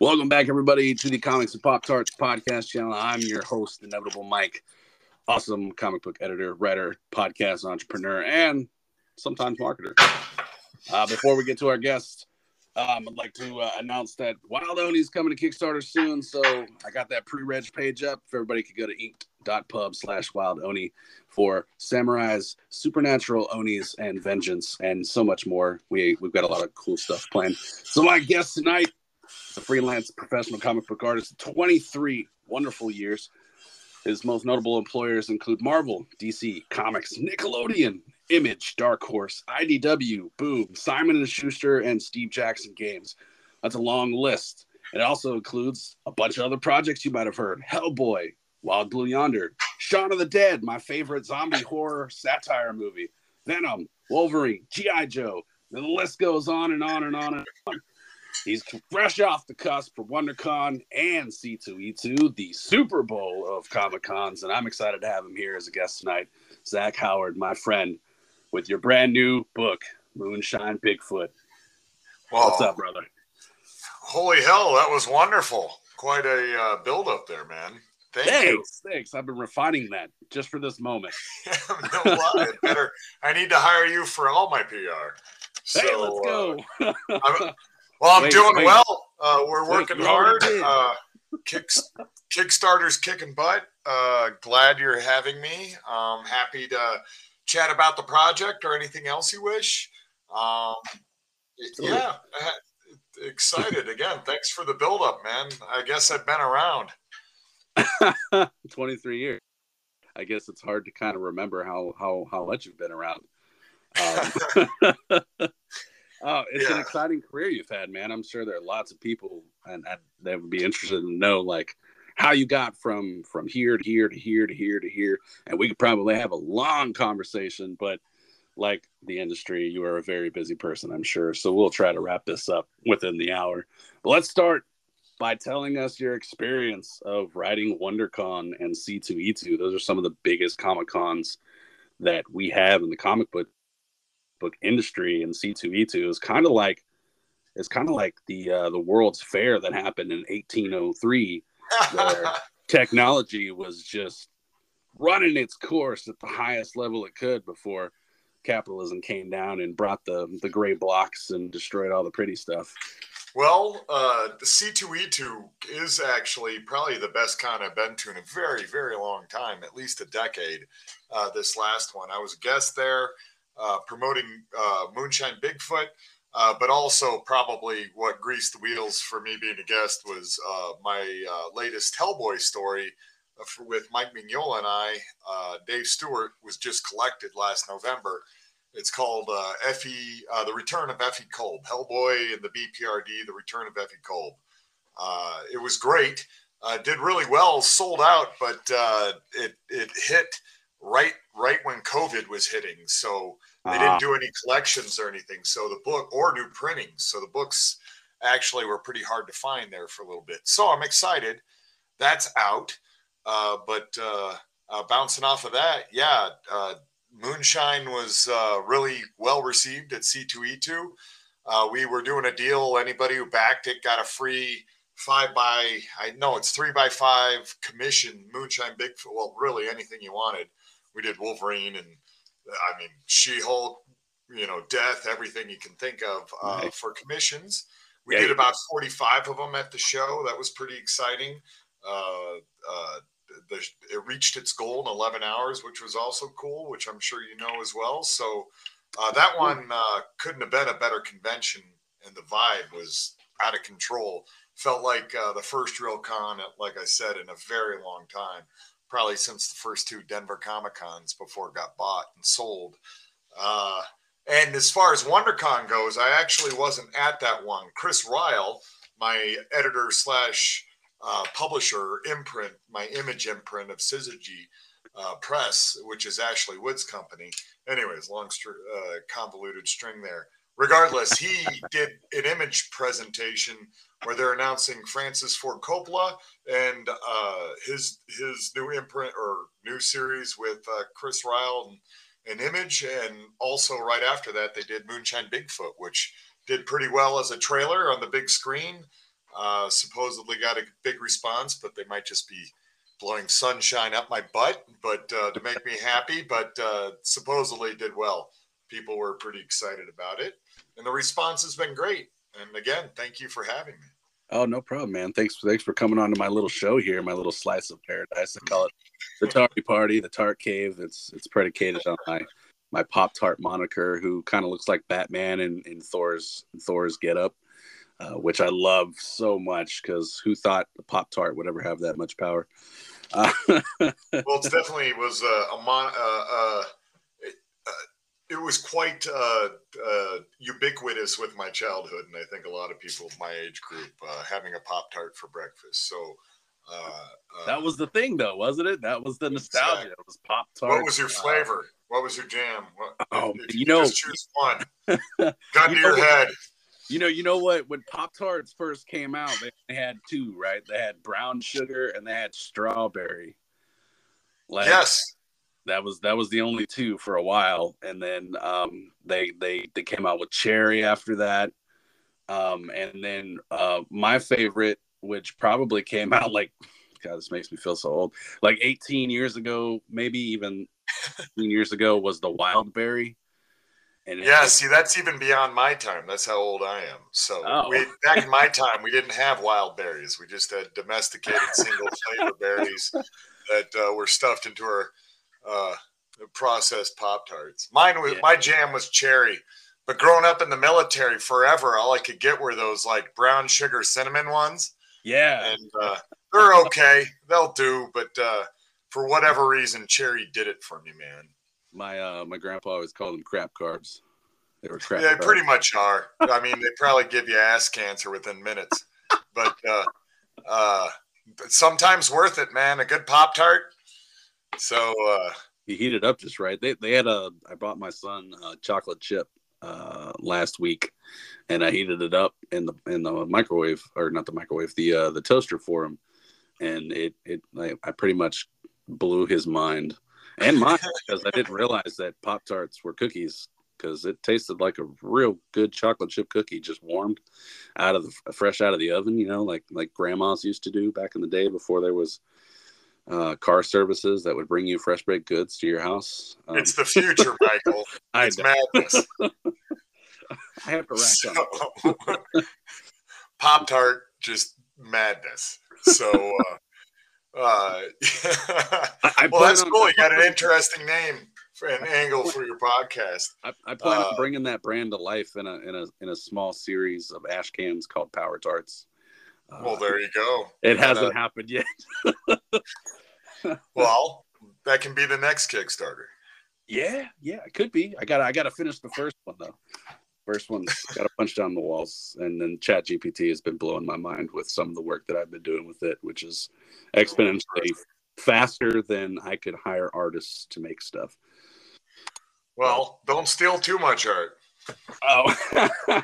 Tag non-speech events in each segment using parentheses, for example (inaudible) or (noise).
Welcome back, everybody, to the Comics and Pop Tarts podcast channel. I'm your host, Inevitable Mike, awesome comic book editor, writer, podcast entrepreneur, and sometimes marketer. Uh, before we get to our guest, um, I'd like to uh, announce that Wild Oni's coming to Kickstarter soon. So I got that pre-reg page up. If everybody could go to ink.pub slash Wild Oni for Samurai's Supernatural Onis and Vengeance and so much more. We, we've got a lot of cool stuff planned. So my guest tonight is a freelance professional comic book artist, 23 wonderful years. His most notable employers include Marvel, DC, Comics, Nickelodeon, Image, Dark Horse, IDW, Boom, Simon and Schuster, and Steve Jackson Games. That's a long list. It also includes a bunch of other projects you might have heard: Hellboy, Wild Blue Yonder, Shaun of the Dead, my favorite zombie horror satire movie, Venom, Wolverine, GI Joe. The list goes on and on and on and on. He's fresh off the cusp for WonderCon and C2E2, the Super Bowl of Comic Cons, and I'm excited to have him here as a guest tonight. Zach Howard, my friend, with your brand new book, Moonshine Bigfoot. What's up, brother? Holy hell, that was wonderful. Quite a uh, build up there, man. Thank thanks, you. thanks. I've been refining that just for this moment. (laughs) no lie. Better. I need to hire you for all my PR. So, hey, let's go. Uh, (laughs) I'm, well, I'm wait, doing wait. well. Uh, we're wait, working hard. Uh, kick, Kickstarter's kicking butt. Uh, glad you're having me. Um, happy to chat about the project or anything else you wish. Um, yeah, (laughs) excited again. Thanks for the build up, man. I guess I've been around. (laughs) 23 years. I guess it's hard to kind of remember how how how much you've been around. Um, (laughs) oh, it's yeah. an exciting career you've had, man. I'm sure there are lots of people and, and that would be interested to know like how you got from from here to here to here to here to here. And we could probably have a long conversation, but like the industry, you are a very busy person, I'm sure. So we'll try to wrap this up within the hour. But let's start by telling us your experience of writing WonderCon and C2E2. Those are some of the biggest Comic Cons that we have in the comic book book industry, and C2E2 is kind of like it's kind of like the uh, the World's Fair that happened in 1803, where (laughs) technology was just running its course at the highest level it could before capitalism came down and brought the the gray blocks and destroyed all the pretty stuff. Well, uh, the C2E2 is actually probably the best con I've been to in a very, very long time, at least a decade. Uh, this last one, I was a guest there uh, promoting uh, Moonshine Bigfoot, uh, but also probably what greased the wheels for me being a guest was uh, my latest Hellboy story for, with Mike Mignola and I. Dave Stewart was just collected last November it's called uh, Effie, uh, The Return of Effie Kolb, Hellboy and the BPRD, The Return of Effie Kolb. Uh, it was great. Uh, did really well, sold out, but uh, it it hit right right when COVID was hitting. So they uh-huh. didn't do any collections or anything. So the book or new printings. So the books actually were pretty hard to find there for a little bit. So I'm excited. That's out. Uh, but uh, uh, bouncing off of that, yeah, uh, Moonshine was uh, really well received at C2E2. Uh, we were doing a deal. Anybody who backed it got a free five by, I know it's three by five commission Moonshine Bigfoot. Well, really anything you wanted. We did Wolverine and I mean, She Hulk, you know, Death, everything you can think of uh, nice. for commissions. We yeah, did about 45 of them at the show. That was pretty exciting. Uh, uh, the, it reached its goal in 11 hours, which was also cool, which I'm sure you know as well. So uh, that one uh, couldn't have been a better convention, and the vibe was out of control. Felt like uh, the first real con, like I said, in a very long time, probably since the first two Denver Comic Cons before it got bought and sold. Uh, and as far as WonderCon goes, I actually wasn't at that one. Chris Ryall, my editor slash uh, publisher imprint, my image imprint of Syzygy uh, Press, which is Ashley Wood's company. Anyways, long str- uh, convoluted string there. Regardless, he (laughs) did an image presentation where they're announcing Francis Ford Coppola and uh, his his new imprint or new series with uh, Chris Ryall and an image, and also right after that they did Moonshine Bigfoot, which did pretty well as a trailer on the big screen. Uh, supposedly got a big response, but they might just be blowing sunshine up my butt, but uh, to make me happy. But uh, supposedly did well. People were pretty excited about it, and the response has been great. And again, thank you for having me. Oh, no problem, man. Thanks, thanks for coming on to my little show here, my little slice of paradise. I call it the Tarty Party, the Tart Cave. It's it's predicated on my my Pop Tart moniker, who kind of looks like Batman in, in Thor's Thor's get up, uh, which I love so much because who thought a Pop Tart would ever have that much power? Uh, (laughs) well, it definitely was a, a mon. Uh, uh, it, uh, it, was quite uh, ubiquitous with my childhood, and I think a lot of people of my age group having a Pop Tart for breakfast. So. that was the thing, though, wasn't it? That was the nostalgia. Exactly. It was Pop Tart. What was your flavor? What was your jam? What, oh, you, you, know, just choose one. (laughs) Gun to you your head. You know, you know what? When Pop Tarts first came out, they had two, right? They had brown sugar and they had strawberry. Like, yes, that was that was the only two for a while, and then um, they they they came out with cherry after that, um, and then uh, my favorite, which probably came (laughs) out like, God, this makes me feel so old, like 18 years ago, maybe even (laughs) years ago was the wild berry. And yeah, see, that's even beyond my time. That's how old I am. So oh. we, back in my time, we didn't have wild berries. We just had domesticated single flavor berries that uh, were stuffed into our uh, processed pop tarts. Mine was yeah. my jam was cherry. But growing up in the military forever, all I could get were those like brown sugar cinnamon ones. Yeah, and uh, they're okay. They'll do, but uh, for whatever reason, Cherry did it for me, man. My uh, my grandpa always called them crap carbs. They were crap. Yeah, they pretty much are. I mean, they probably give you ass cancer within minutes, but uh, uh, sometimes worth it, man. A good pop tart. So uh, he heated up just right. They they had a. I bought my son a chocolate chip uh, last week, and I heated it up in the in the microwave or not the microwave, the uh, the toaster for him and it it I, I pretty much blew his mind and mine because I didn't realize that Pop Tarts were cookies because it tasted like a real good chocolate chip cookie just warmed out of the fresh out of the oven, you know, like like grandmas used to do back in the day before there was uh, car services that would bring you fresh baked goods to your house. Um, it's the future, Michael. (laughs) It's madness. (laughs) (laughs) I have to rack so, Pop Tart, just madness. So, uh, uh, (laughs) I, well, that's cool. You got an interesting name for an angle for your podcast. I, I plan uh, on bringing that brand to life in a in a in a small series of ash cans called Power Tarts. Uh, well, there you go. It hasn't happened yet. (laughs) well, that can be the next Kickstarter. Yeah, yeah, it could be. I got I got to finish the first one though. First one's got a punch down the walls, and then Chat GPT has been blowing my mind with some of the work that I've been doing with it, which is exponentially faster than I could hire artists to make stuff. Well, don't steal too much art. Oh (laughs) no,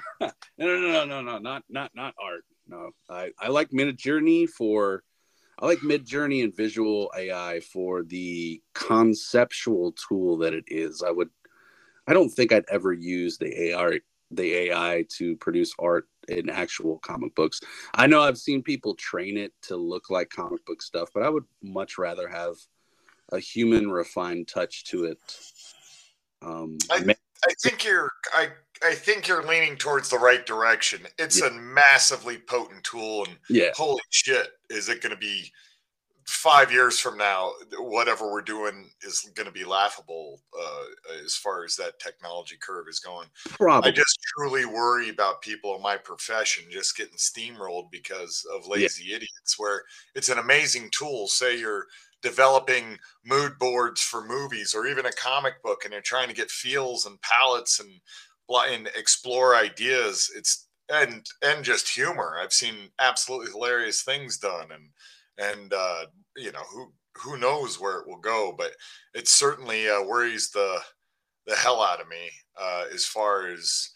no, no, no, no, not not not art. No, I I like Midjourney for I like Midjourney and Visual AI for the conceptual tool that it is. I would I don't think I'd ever use the AI the AI to produce art in actual comic books. I know I've seen people train it to look like comic book stuff, but I would much rather have a human refined touch to it. Um, I, I think you're I I think you're leaning towards the right direction. It's yeah. a massively potent tool, and yeah. holy shit, is it going to be five years from now, whatever we're doing is going to be laughable uh, as far as that technology curve is going. Probably. I just truly worry about people in my profession just getting steamrolled because of lazy yeah. idiots. Where it's an amazing tool. Say you're developing mood boards for movies or even a comic book, and you're trying to get feels and palettes and and explore ideas. It's and and just humor. I've seen absolutely hilarious things done and and uh, you know who who knows where it will go, but it certainly uh, worries the the hell out of me uh, as far as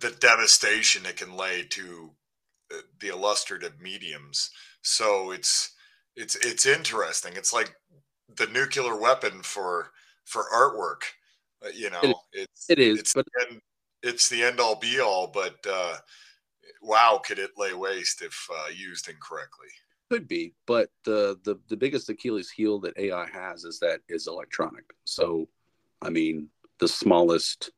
the devastation it can lay to uh, the illustrative mediums. So it's it's it's interesting. It's like the nuclear weapon for for artwork. Uh, you know, it, it's it is, it's but the end, it's the end all be all. But uh, wow, could it lay waste if uh, used incorrectly? Could be, but the the the biggest Achilles heel that AI has is that is electronic. So, I mean, the smallest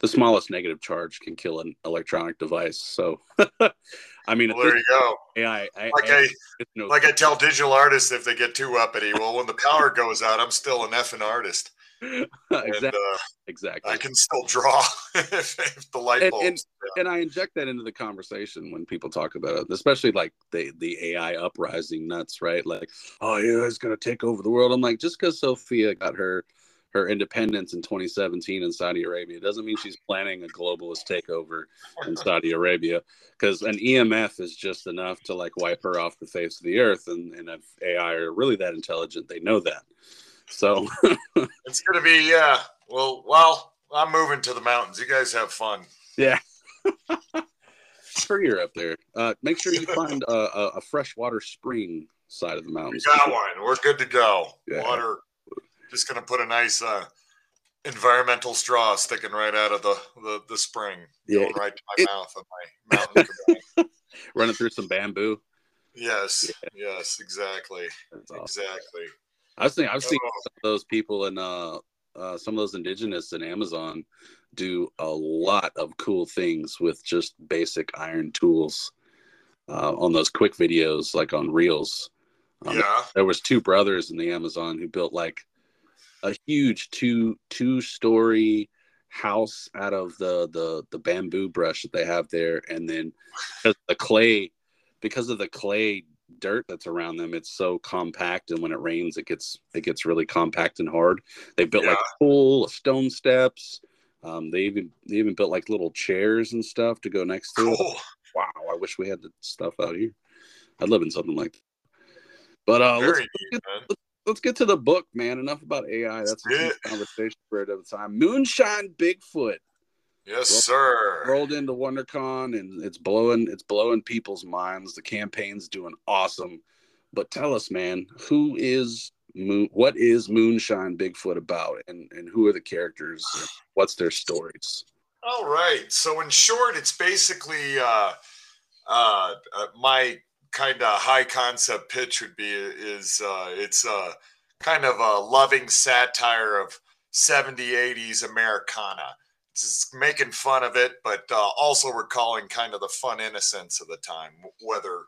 the smallest negative charge can kill an electronic device. So, (laughs) I mean, well, there you go. AI, I, like I, I no like I tell digital artists if they get too uppity, well, when the power goes out, I'm still an effing artist. Exactly. (laughs) And, uh, exactly. I can still draw (laughs) if, if the light bulbs. And, and, and, I inject that into the conversation when people talk about it, especially like the the AI uprising nuts, right? Like, oh yeah, it's gonna take over the world. I'm like, just because Sophia got her her independence in 2017 in Saudi Arabia doesn't mean she's planning a globalist takeover in Saudi Arabia because an EMF is just enough to like wipe her off the face of the earth. And, and if AI are really that intelligent, they know that. So (laughs) it's going to be, yeah. Well, well, I'm moving to the mountains. You guys have fun. Yeah. (laughs) Prettier up there. Uh, make sure you find a, a, a freshwater spring side of the mountains. We got one. We're good to go. Yeah. Water just gonna put a nice uh, environmental straw sticking right out of the the, the spring, yeah. going right to my it, mouth of my mountain. (laughs) Running through some bamboo. Yes, yeah. yes, exactly, awesome. exactly. I was thinking, I've seen oh. some of those people in uh, uh, some of those indigenous in Amazon do a lot of cool things with just basic iron tools uh, on those quick videos, like on Reels. Um, yeah, there was two brothers in the Amazon who built like a huge two two story house out of the the the bamboo brush that they have there and then the clay because of the clay dirt that's around them it's so compact and when it rains it gets it gets really compact and hard they built yeah. like a pool stone steps um, they even they even built like little chairs and stuff to go next to cool. it wow i wish we had the stuff out here i'd live in something like that but uh let's, let's, let's get to the book, man. Enough about AI. That's a conversation for another time. Moonshine Bigfoot. Yes, rolled, sir. Rolled into WonderCon and it's blowing it's blowing people's minds. The campaign's doing awesome. But tell us, man, who is Moon what is Moonshine Bigfoot about and, and who are the characters? What's their stories? All right. So in short, it's basically uh uh, uh my kind of high concept pitch would be is uh, it's a kind of a loving satire of 70 80s americana just making fun of it but uh, also recalling kind of the fun innocence of the time whether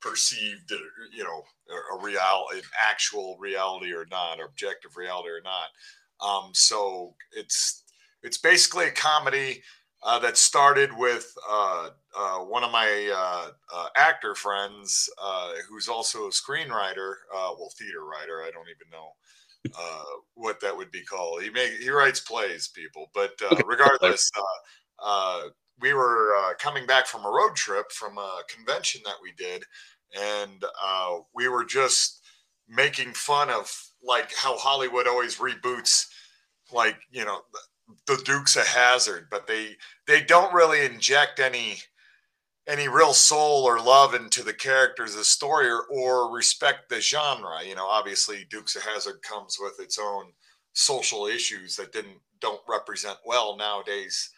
perceived you know a real an actual reality or not or objective reality or not um, so it's it's basically a comedy uh, that started with uh, uh, one of my uh, uh, actor friends, uh, who's also a screenwriter, well, theater writer. I don't even know Uh, what that would be called. He make he writes plays, people. But uh, regardless, uh, we were coming back from a road trip from a convention that we did, and we were just making fun of like how Hollywood always reboots like you know the Dukes of Hazzard, but they they don't really inject any any real soul or love into the characters the story or, or respect the genre. You know, obviously Dukes of Hazzard comes with its own social issues that didn't don't represent well nowadays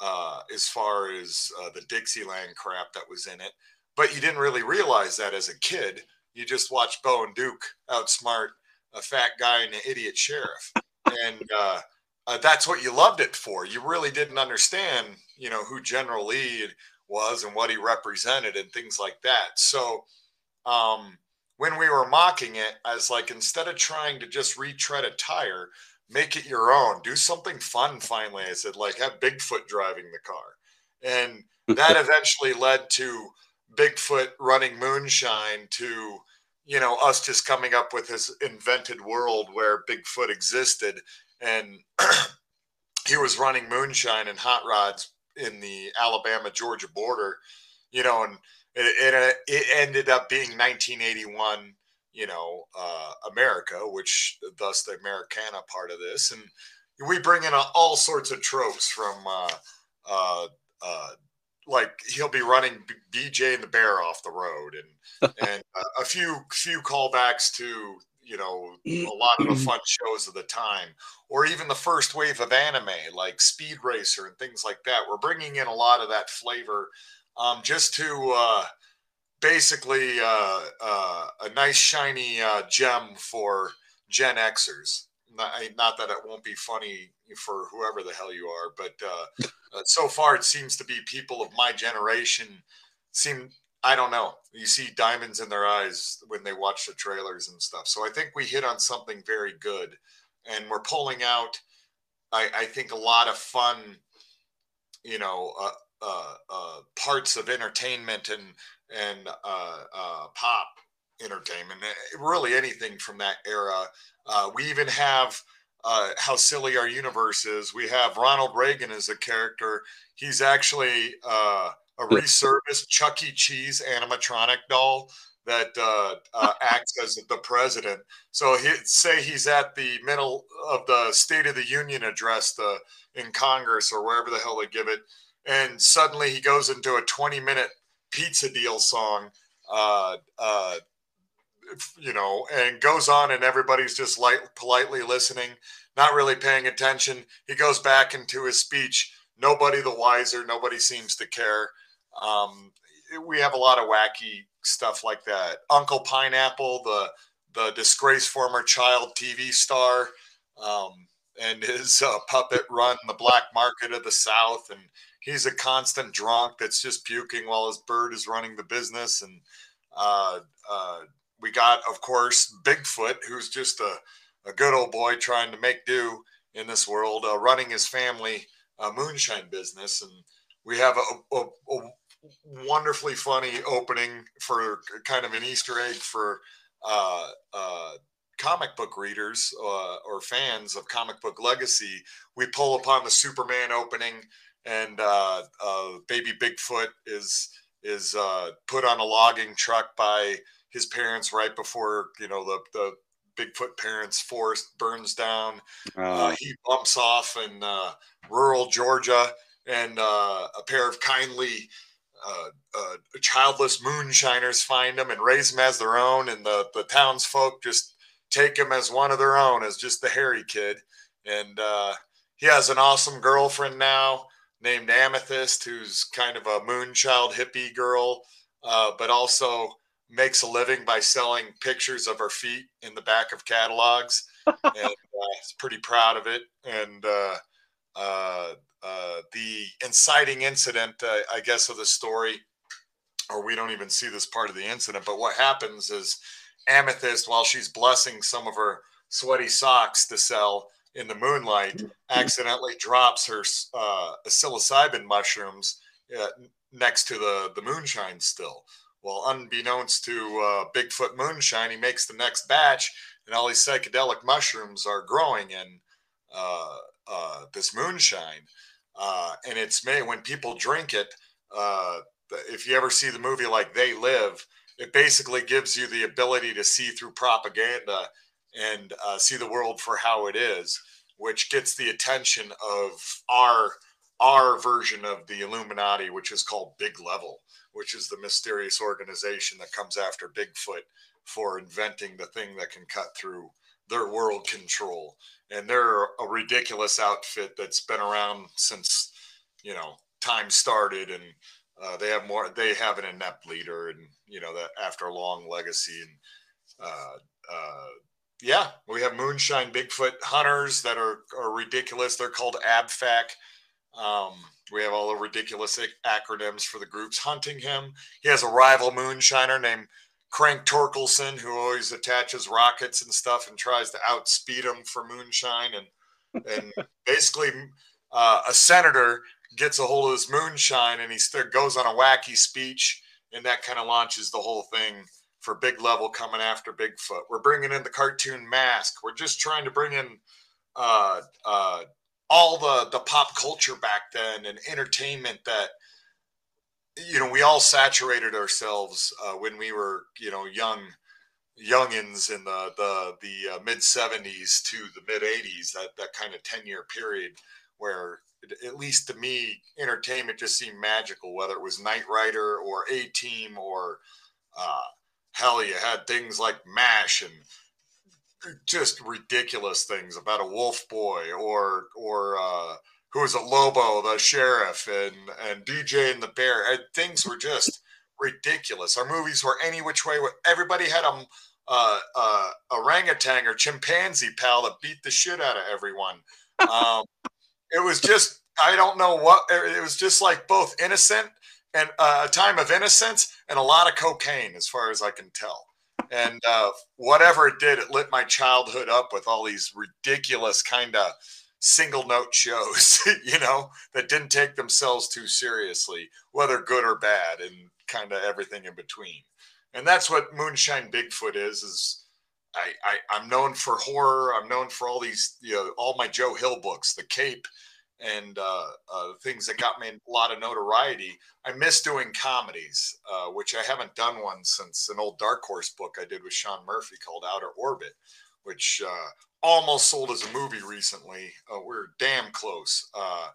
uh, as far as uh, the Dixieland crap that was in it. But you didn't really realize that as a kid. You just watched Bo and Duke outsmart a fat guy and an idiot sheriff. And uh, uh, that's what you loved it for. You really didn't understand, you know, who General Lee was and what he represented and things like that. So um, when we were mocking it, I was like, instead of trying to just retread a tire, make it your own. Do something fun. Finally, I said, like, have Bigfoot driving the car, and (laughs) that eventually led to Bigfoot running moonshine to you know us just coming up with this invented world where Bigfoot existed and (clears throat) he was running moonshine and hot rods in the Alabama Georgia border, you know, and it, it, it ended up being 1981, you know, uh, America, which thus the Americana part of this, and we bring in all sorts of tropes from, uh, uh, uh, like he'll be running BJ and the Bear off the road, and (laughs) and uh, a few few callbacks to you know a lot of the fun shows of the time or even the first wave of anime like speed racer and things like that we're bringing in a lot of that flavor um, just to uh, basically uh, uh, a nice shiny uh, gem for gen xers. Not, not, that it won't be funny for whoever the hell you are but uh, uh, so far it seems to be people of my generation seem I don't know. You see diamonds in their eyes when they watch the trailers and stuff. So I think we hit on something very good, and we're pulling out. I, I think a lot of fun, you know, uh, uh, uh, parts of entertainment and and uh, uh, pop entertainment. Eh, really, anything from that era. Uh, we even have how silly our universe is. We have Ronald Reagan as a character. He's actually a resurfaced Chuck E. Cheese animatronic doll that uh, uh, (laughs) acts as the president. So he say he's at the middle of the State of the Union address the, in Congress or wherever the hell they give it, and suddenly he goes into a 20 minute pizza deal song. Uh, uh you know, and goes on, and everybody's just light, politely listening, not really paying attention. He goes back into his speech. Nobody the wiser. Nobody seems to care. Um, we have a lot of wacky stuff like that. Uncle Pineapple, the the disgraced former child TV star, um, and his uh, puppet run the black market of the South, and he's a constant drunk that's just puking while his bird is running the business. And uh, uh, we got, of course, Bigfoot, who's just a, a good old boy trying to make do in this world, uh, running his family uh, moonshine business, and we have a, a, a wonderfully funny opening for kind of an Easter egg for uh, uh, comic book readers uh, or fans of comic book legacy. We pull upon the Superman opening, and uh, uh, Baby Bigfoot is is uh, put on a logging truck by his parents right before you know the the Bigfoot parents' forest burns down. he bumps off in rural Georgia, and a pair of kindly uh, uh, childless moonshiners find him and raise him as their own, and the the townsfolk just take him as one of their own, as just the hairy kid. And uh, he has an awesome girlfriend now named Amethyst, who's kind of a moonchild hippie girl, uh, but also makes a living by selling pictures of her feet in the back of catalogs, (laughs) and uh, is pretty proud of it. And uh, uh, uh, the inciting incident, uh, I guess, of the story, or we don't even see this part of the incident. But what happens is Amethyst, while she's blessing some of her sweaty socks to sell in the moonlight, accidentally drops her uh, psilocybin mushrooms uh, next to the, the moonshine still. Well, unbeknownst to uh, Bigfoot Moonshine, he makes the next batch, and all these psychedelic mushrooms are growing and uh, uh, this moonshine uh, and it's made when people drink it. Uh, if you ever see the movie like They Live, it basically gives you the ability to see through propaganda and uh, see the world for how it is, which gets the attention of our our version of the Illuminati, which is called Big Level, which is the mysterious organization that comes after Bigfoot for inventing the thing that can cut through their world control and they're a ridiculous outfit that's been around since you know time started. And uh, they have more they have an inept leader and you know that after a long legacy and uh, uh, yeah we have moonshine bigfoot hunters that are, are ridiculous. They're called abfac. Um, we have all the ridiculous acronyms for the groups hunting him. He has a rival moonshiner named Crank Torkelson, who always attaches rockets and stuff and tries to outspeed them for moonshine, and and (laughs) basically uh, a senator gets a hold of this moonshine and he goes on a wacky speech, and that kind of launches the whole thing for Big Level coming after Bigfoot. We're bringing in the cartoon mask. We're just trying to bring in uh, uh, all the the pop culture back then and entertainment that you know, we all saturated ourselves uh, when we were, you know, young youngins in the the the uh, mid 70s to the mid 80s that that kind of 10 year period where at least to me entertainment just seemed magical whether it was Knight Rider or a team or uh, hell you had things like mash and just ridiculous things about a wolf boy or or uh, who was a Lobo, the sheriff, and and BJ and the bear. And things were just ridiculous. Our movies were any which way. Everybody had a orangutan or chimpanzee pal that beat the shit out of everyone. Um, it was just I don't know what it was just like both innocent and uh, a time of innocence and a lot of cocaine as far as I can tell. And uh, whatever it did, it lit my childhood up with all these ridiculous kind of single note shows, (laughs) you know, that didn't take themselves too seriously, whether good or bad, and kind of everything in between. And that's what Moonshine Bigfoot is. Is I, I I'm known for horror. I'm known for all these, you know, all my Joe Hill books, The Cape, and uh, uh, things that got me a lot of notoriety. I miss doing comedies, uh, which I haven't done one since an old Dark Horse book I did with Sean Murphy called Outer Orbit, which uh, almost sold as a movie recently. Uh, we're damn close, uh,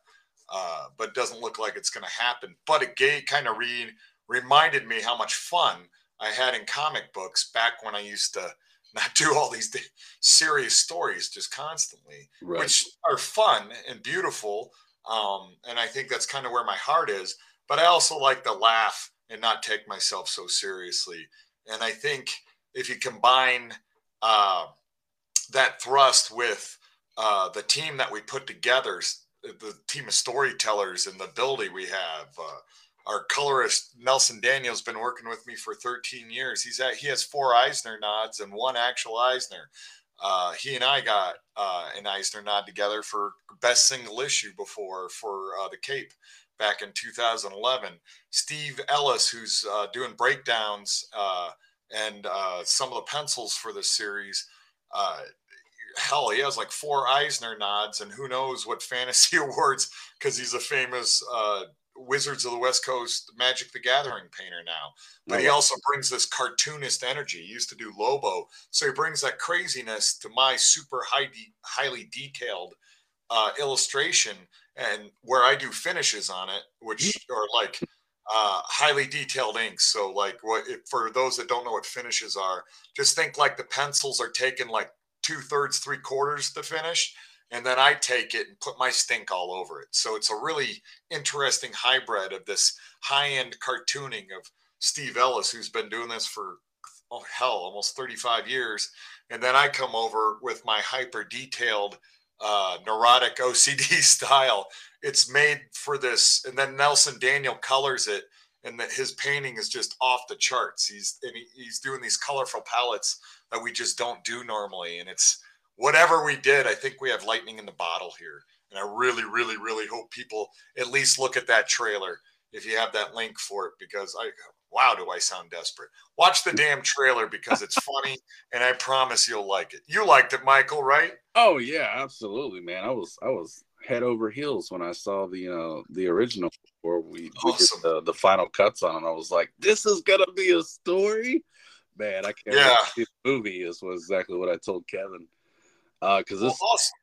uh, but doesn't look like it's going to happen. But it gave, kind of re- reminded me how much fun I had in comic books back when I used to (laughs) not do all these serious stories just constantly, right. which are fun and beautiful. Um, and I think that's kind of where my heart is. But I also like to laugh and not take myself so seriously. And I think if you combine uh, that thrust with uh, the team that we put together, the team of storytellers and the ability we have. Uh, our colorist Nelson Daniel's been working with me for 13 years. He's at he has four Eisner nods and one actual Eisner. Uh, he and I got uh, an Eisner nod together for best single issue before for uh, the Cape back in 2011. Steve Ellis, who's uh, doing breakdowns uh, and uh, some of the pencils for this series, hell, he has like four Eisner nods, and who knows what fantasy (laughs) awards because he's a famous uh, Wizards of the West Coast Magic the Gathering painter now. But he also brings this cartoonist energy. He used to do Lobo, so he brings that craziness to my super high, de- highly detailed uh, illustration, and where I do finishes on it, which are like. Uh, highly detailed inks. So, like, what if, for those that don't know what finishes are, just think like the pencils are taken like two thirds, three quarters to finish. And then I take it and put my stink all over it. So it's a really interesting hybrid of this high end cartooning of Steve Ellis, who's been doing this for, oh, hell, almost 35 years. And then I come over with my hyper detailed, uh, neurotic OCD (laughs) style. It's made for this. And then Nelson Daniel colors it and that his painting is just off the charts. He's and he, he's doing these colorful palettes that we just don't do normally. And it's whatever we did, I think we have lightning in the bottle here. And I really, really, really hope people at least look at that trailer if you have that link for it because I wow, do I sound desperate. Watch the damn trailer because it's funny and I promise you'll like it. You liked it, Michael, right? Oh yeah, absolutely, man. I was I was head over heels when I saw the uh the original before we, awesome. we did the, the final cuts on it. I was like, this is gonna be a story man, I can't yeah. see the movie is was exactly what I told Kevin. Uh, because this well, awesome.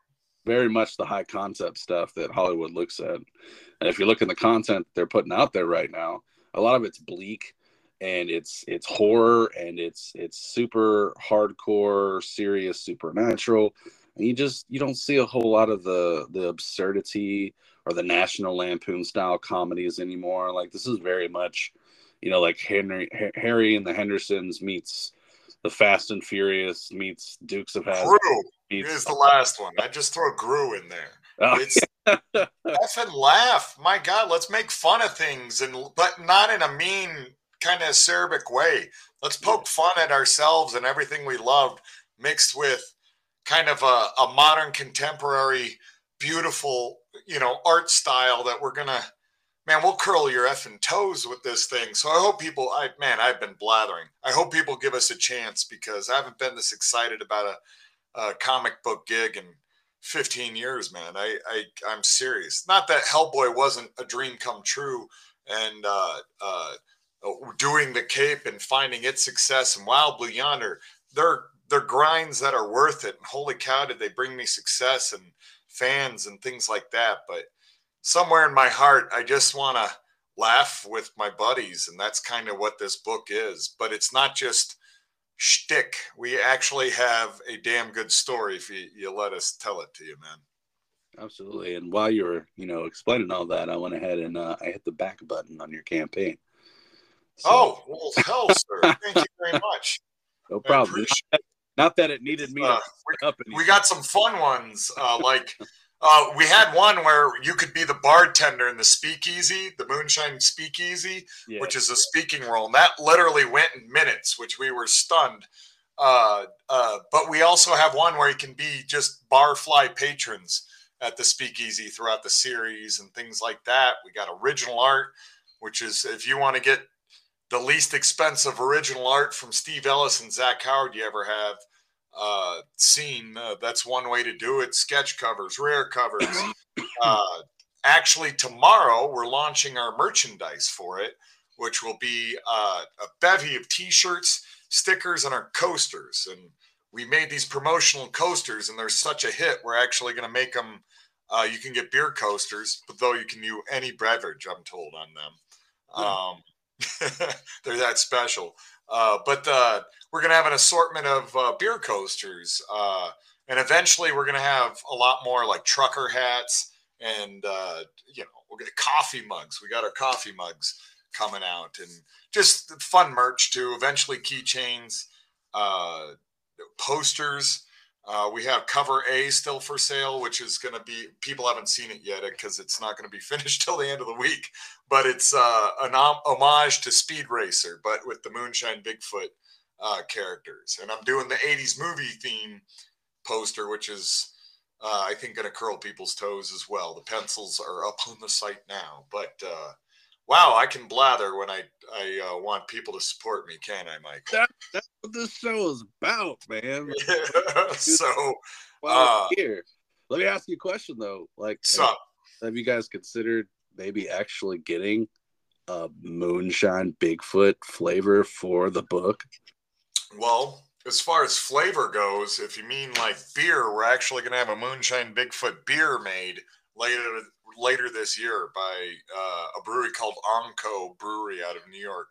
very much the high concept stuff that Hollywood looks at. And if you look in the content they're putting out there right now, a lot of it's bleak and it's it's horror and it's it's super hardcore, serious, supernatural. And you just you don't see a whole lot of the the absurdity or the National Lampoon style comedies anymore. Like this is very much you know, like Henry Harry and the Hendersons meets the Fast and Furious meets Dukes of Hazzard. Gru meets, is the last one. I just throw Gru in there. Oh. It's laugh and laugh. My God, let's make fun of things and but not in a mean kind of acerbic way. Let's poke fun at ourselves and everything we loved, mixed with kind of a, a modern contemporary, beautiful, you know, art style that we're gonna man, we'll curl your effing toes with this thing. So I hope people, I man, I've been blathering. I hope people give us a chance because I haven't been this excited about a, a comic book gig in 15 years, man. I, I I'm serious. Not that Hellboy wasn't a dream come true, and uh, uh, doing the Cape and finding its success and Wild Blue Yonder, they're they're grinds that are worth it. And holy cow, did they bring me success and fans and things like that. But somewhere in my heart, I just want to laugh with my buddies. And that's kind of what this book is. But it's not just shtick. We actually have a damn good story if you, you let us tell it to you, man. Absolutely. And while you were, you know, explaining all that, I went ahead and uh, I hit the back button on your campaign. So, oh, well, hell, sir. (laughs) Thank you very much. No problem. Not that, it needed me uh, we, we, got some fun ones. Uh, like (laughs) uh, we had one where you could be the bartender in the speakeasy, the moonshine speakeasy, yeah. which is a speaking role. And that literally went in minutes, which we were stunned. Uh, uh, but we also have one where you can be just barfly patrons at the speakeasy throughout the series and things like that. We got original art, which is if you want to get the least expensive original art from Steve Ellis and Zach Howard you ever have uh, seen, uh, that's one way to do it. Sketch covers, rare covers. (coughs) Uh, actually, tomorrow we're launching our merchandise for it, which will be uh, a bevy of T-shirts, stickers, and our coasters. And we made these promotional coasters, and they're such a hit. We're actually going to make them. Uh, you can get beer coasters, but though you can do any beverage, I'm told on them. Um, (laughs) they're that special. Uh, but uh, we're going to have an assortment of uh, beer coasters. Uh, and eventually we're going to have a lot more like trucker hats and, uh, you know, we'll get coffee mugs. We got our coffee mugs coming out and just fun merch too. Eventually keychains, uh, posters. Uh, we have cover A still for sale, which is going to be people haven't seen it yet because it's not going to be (laughs) finished till the end of the week. But it's uh, an homage to Speed Racer, but with the Moonshine Bigfoot uh, characters. And I'm doing the 80s movie theme poster, which is, uh, I think, going to curl people's toes as well. The pencils are up on the site now. But uh, wow, I can blather when I I uh, want people to support me, can I, Mike? That, that's what this show is about, man. (laughs) so, well, uh, here, let me ask you a question though. Like, have, have, you guys considered maybe actually getting a moonshine Bigfoot flavor for the book? Well, as far as flavor goes, if you mean like beer, we're actually going to have a moonshine Bigfoot beer made later later this year by uh, a brewery called Onco Brewery out of New York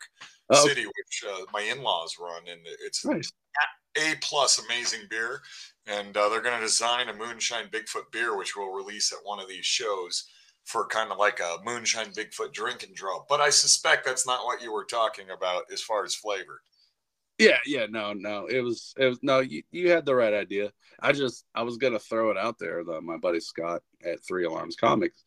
oh. City, which uh, my in-laws run, and it's nice. a plus amazing beer. And uh, they're going to design a moonshine Bigfoot beer, which we'll release at one of these shows for kind of like a moonshine Bigfoot drink and draw. But I suspect that's not what you were talking about as far as flavor. Yeah, yeah, no, no, it was, it was no, you, you had the right idea. I just, I was gonna throw it out there. That my buddy Scott at Three Alarms Comics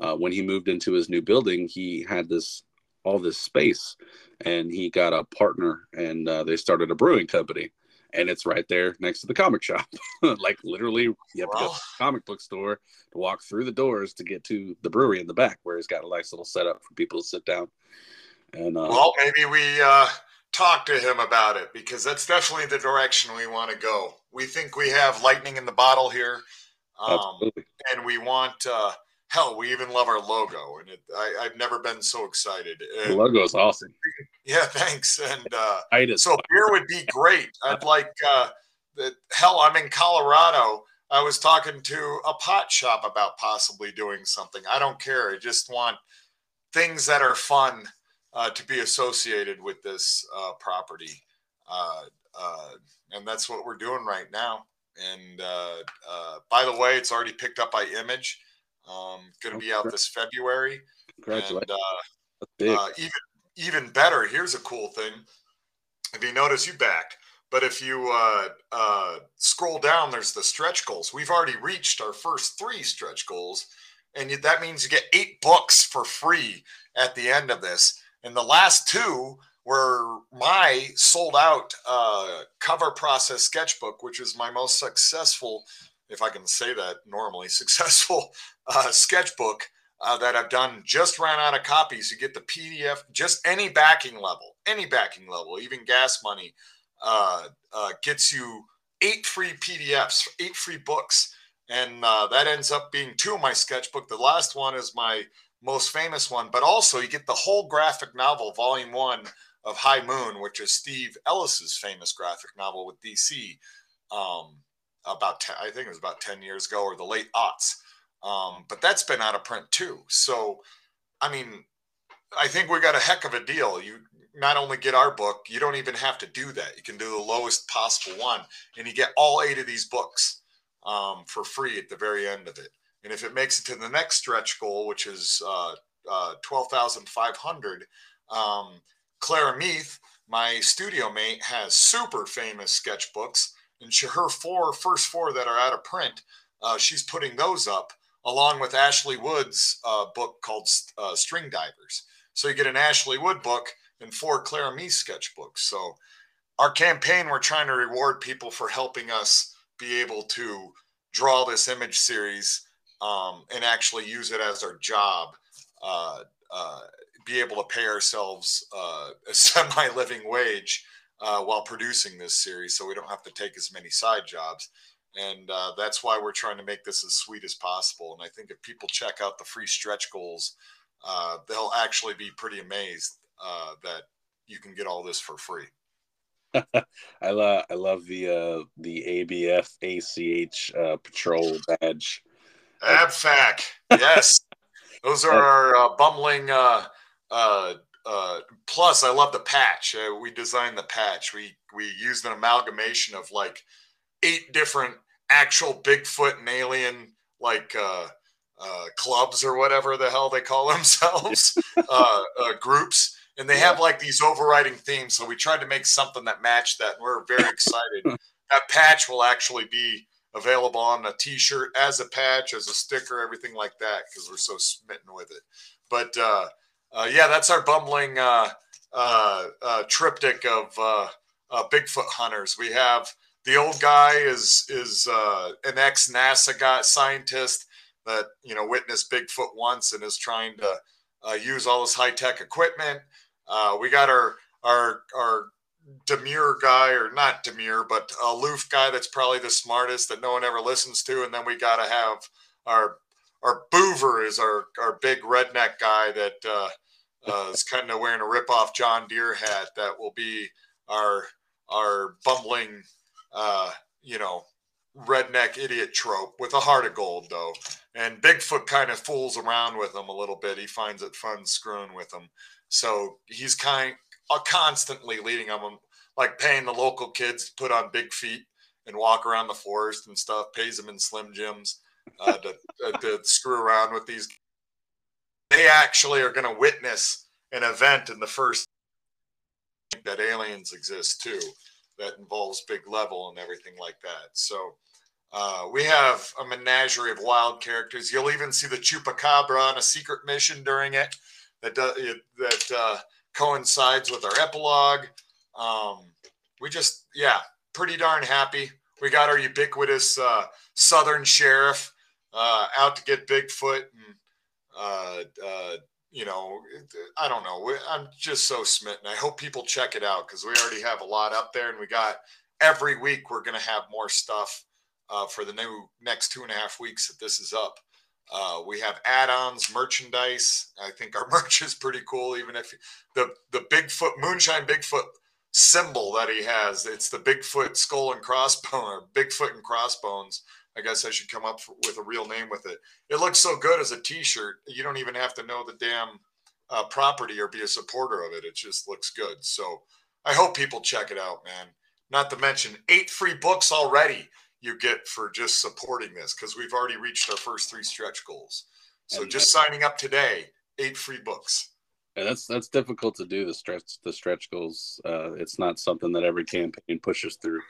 uh, when he moved into his new building, he had this all this space, and he got a partner, and uh, they started a brewing company, and it's right there next to the comic shop. (laughs) like literally, you have to go to the comic book store to walk through the doors to get to the brewery in the back, where he's got a nice little setup for people to sit down. And uh, well, maybe we uh, talk to him about it because that's definitely the direction we want to go. We think we have lightning in the bottle here, um, and we want uh, hell, we even love our logo, and it, I, have never been so excited. the logo is awesome. Yeah, thanks. And uh, so beer would be great. I'd like uh, the hell. I'm in Colorado. I was talking to a pot shop about possibly doing something. I don't care. I just want things that are fun uh, to be associated with this uh, property, uh, uh, and that's what we're doing right now. And by the way, it's already picked up by Image. Um, going to be out this February. Congratulations. And, uh, uh, even even better. Here's a cool thing. If you notice, you backed. But if you uh, uh, scroll down, there's the stretch goals. We've already reached our first three stretch goals, and that means you get eight books for free at the end of this. And the last two were my sold out uh, cover process sketchbook, which is my most successful if I can say that normally, (laughs) successful uh, sketchbook uh, that I've done just ran out of copies. You get the PDF, just any backing level, any backing level, even gas money uh, uh gets you eight free PDFs, eight free books. And uh, that ends up being two of my sketchbook. The last one is my most famous one, but also you get the whole graphic novel, volume one of High Moon, which is Steve Ellis's famous graphic novel with DC. Um, about 10, I think it was about 10 years ago or the late aughts. Um, but that's been out of print too. So, I mean, I think we got a heck of a deal. You not only get our book, you don't even have to do that. You can do the lowest possible one, and you get all eight of these books um, for free at the very end of it. And if it makes it to the next stretch goal, which is uh, uh, 12,500, um, Clara Meath, my studio mate, has super famous sketchbooks. And she, her four first four that are out of print, uh, she's putting those up along with Ashley Wood's uh, book called uh, String Divers. So you get an Ashley Wood book and four Clara Meath sketchbooks. So our campaign, we're trying to reward people for helping us be able to draw this image series um, and actually use it as our job, uh, uh, be able to pay ourselves uh, (laughs) a semi living wage uh, while producing this series so we don't have to take as many side jobs. And uh, that's why we're trying to make this as sweet as possible. And I think if people check out the free stretch goals, uh, they'll actually be pretty amazed that you can get all this for free. (laughs) I love I love the uh the ABF ACH uh patrol badge. ABFAC. Yes. Those are our uh, bumbling uh uh uh plus I love the patch. Uh, we designed the patch. We we used an amalgamation of like eight different actual Bigfoot and alien like uh uh, clubs or whatever the hell they call (laughs) themselves, uh, uh, groups and they yeah. have like these overriding themes. So we tried to make something that matched that. And we're very (laughs) excited. that patch will actually be available on a t-shirt as a patch, as a sticker, everything like that, because we're so smitten with it. But uh, uh, yeah, that's our bumbling uh, uh, uh triptych of uh, Bigfoot hunters. We have the old guy is is an ex NASA guy scientist that you know witnessed Bigfoot once and is trying to use all this high tech equipment. We got our our our demure guy, or not demure, but aloof guy that's probably the smartest that no one ever listens to, and then we got to have our our Boover is our our big redneck guy that uh, uh, is kind of wearing a rip off John Deere hat. That will be our our bumbling, uh, you know, redneck idiot trope with a heart of gold though. And Bigfoot kind of fools around with him a little bit. He finds it fun screwing with him. So he's kind uh, constantly leading them, like paying the local kids to put on big feet and walk around the forest and stuff. Pays them in Slim Jims uh, to, uh, to screw around with these. They actually are going to witness an event in the first that aliens exist too, that involves big level and everything like that. So. Uh, we have a menagerie of wild characters. You'll even see the chupacabra on a secret mission during it that does that uh, coincides with our epilogue. Um, we just yeah, pretty darn happy. We got our ubiquitous uh, Southern sheriff uh, out to get Bigfoot, and uh, uh, you know, I don't know. I'm just so smitten. I hope people check it out because we already have a lot up there, and we got every week we're going to have more stuff uh, for the new next two and a half weeks that this is up. Uh, we have add-ons, merchandise. I think our (laughs) merch is pretty cool. Even if the the Bigfoot Moonshine Bigfoot symbol that he has, it's the Bigfoot skull and crossbone, or Bigfoot and crossbones. I guess I should come up for, with a real name with it. It looks so good as a T-shirt. You don't even have to know the damn uh, property or be a supporter of it. It just looks good. So I hope people check it out, man. Not to mention eight free books already you get for just supporting this because we've already reached our first three stretch goals. So and just signing up today, eight free books. Yeah, that's that's difficult to do the stretch the stretch goals. Uh, it's not something that every campaign pushes through,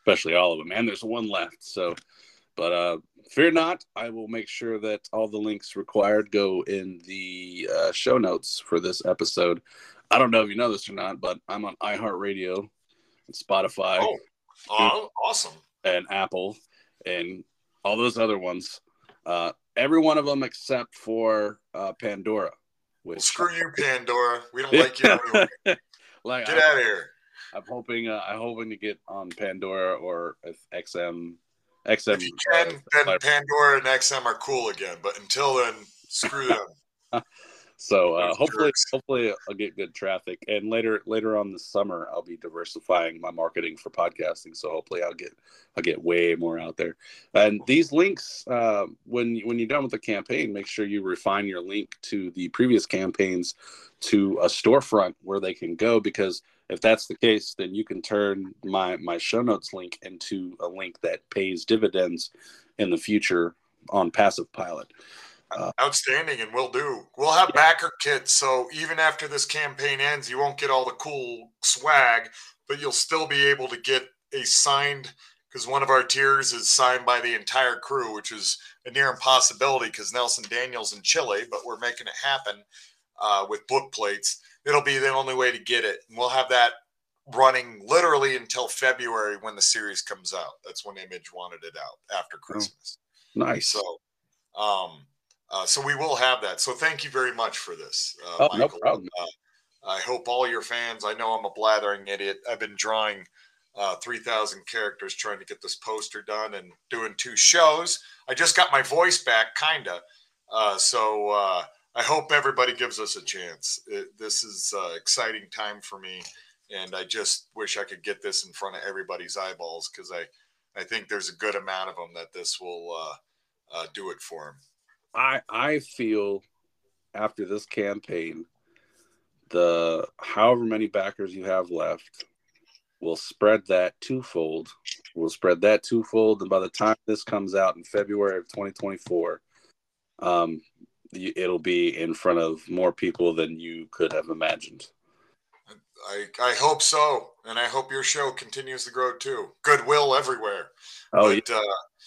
especially all of them. And there's one left. So, but uh, fear not, I will make sure that all the links required go in the uh, show notes for this episode. I don't know if you know this or not, but I'm on iHeartRadio, and Spotify. Oh, oh awesome! And Apple and all those other ones. Uh, every one of them except for uh, Pandora. Which, well, screw you, Pandora. We don't like you anyway. (laughs) like, get I, out of here. I'm hoping. Uh, I'm hoping to get on Pandora or XM. XM. If you can, then Pandora and XM are cool again. But until then, screw them. (laughs) So uh, hopefully, jerks. hopefully I'll get good traffic. And later, later on this summer, I'll be diversifying my marketing for podcasting. So hopefully, I'll get I'll get way more out there. And these links, uh, when when you're done with the campaign, make sure you refine your link to the previous campaigns to a storefront where they can go. Because if that's the case, then you can turn my my show notes link into a link that pays dividends in the future on Passive Pilot. Uh, Outstanding, and we'll do. We'll have backer kits, so even after this campaign ends, you won't get all the cool swag, but you'll still be able to get a signed. Because one of our tiers is signed by the entire crew, which is a near impossibility because Nelson Daniel's in Chile, but we're making it happen uh, with book plates. It'll be the only way to get it, and we'll have that running literally until February when the series comes out. That's when Image wanted it out after oh, Christmas. Oh, nice. So, um, uh, so we will have that. So thank you very much for this, uh, oh, Michael. No problem. Uh, I hope all your fans. I know I'm a blathering idiot. I've been drawing uh, 3,000 characters trying to get this poster done and doing two shows. I just got my voice back, kinda. Uh, so uh, I hope everybody gives us a chance. It, this is uh, exciting time for me, and I just wish I could get this in front of everybody's eyeballs because I, I think there's a good amount of them that this will do it for them. I I feel after this campaign, the however many backers you have left will spread that twofold. We'll spread that twofold, and by the time this comes out in February of 2024, um, it'll be in front of more people than you could have imagined. I, I hope so, and I hope your show continues to grow too. Goodwill everywhere. Oh, but, yeah. Uh,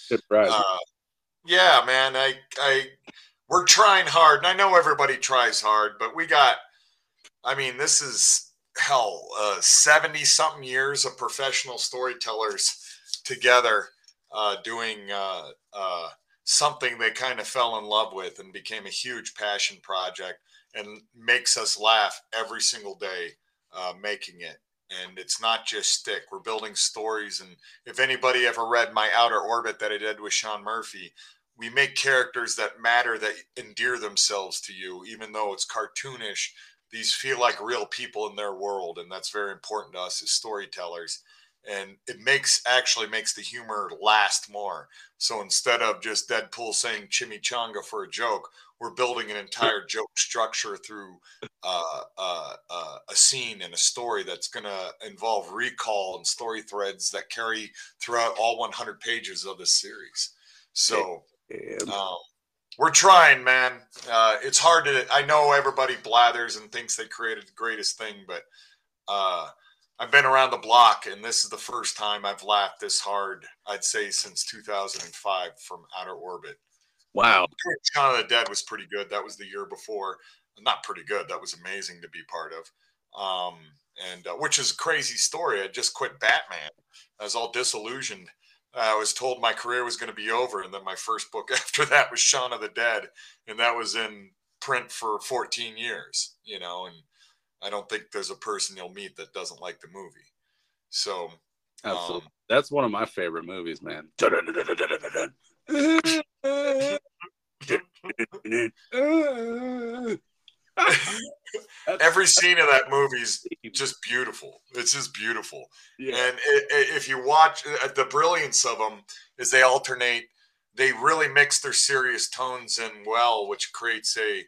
Good. Uh, yeah, man. I I we're trying hard, and I know everybody tries hard, but we got. I mean, this is hell, uh, seventy something years of professional storytellers together, uh, doing uh, uh, something they kind of fell in love with and became a huge passion project, and makes us laugh every single day uh, making it and it's not just stick. We're building stories. And if anybody ever read my Outer Orbit that I did with Sean Murphy, we make characters that matter that endear themselves to you even though it's cartoonish these feel like real people in their world and that's very important to us as storytellers and it makes actually makes the humor last more so instead of just deadpool saying chimichanga for a joke we're building an entire joke structure through uh, uh, uh, a scene and a story that's going to involve recall and story threads that carry throughout all 100 pages of this series so um, we're trying, man. Uh, it's hard to. I know everybody blathers and thinks they created the greatest thing, but uh, I've been around the block, and this is the first time I've laughed this hard. I'd say since 2005 from Outer Orbit. Wow. Shaun of the Dead was pretty good. That was the year before. Not pretty good. That was amazing to be part of. Um, and uh, which is a crazy story. I just quit Batman. I was all disillusioned I was told my career was going to be over, and then my first book (laughs) after that was Shaun of the Dead, and that was in print for 14 years. You know, and I don't think there's a person you'll meet that doesn't like the movie. So, absolutely, um, that's one of my favorite movies, man. (laughs) Every scene of that movie is just beautiful. It's just beautiful. Yeah. And if you watch uh, the brilliance of them, is they alternate. They really mix their serious tones in well, which creates a.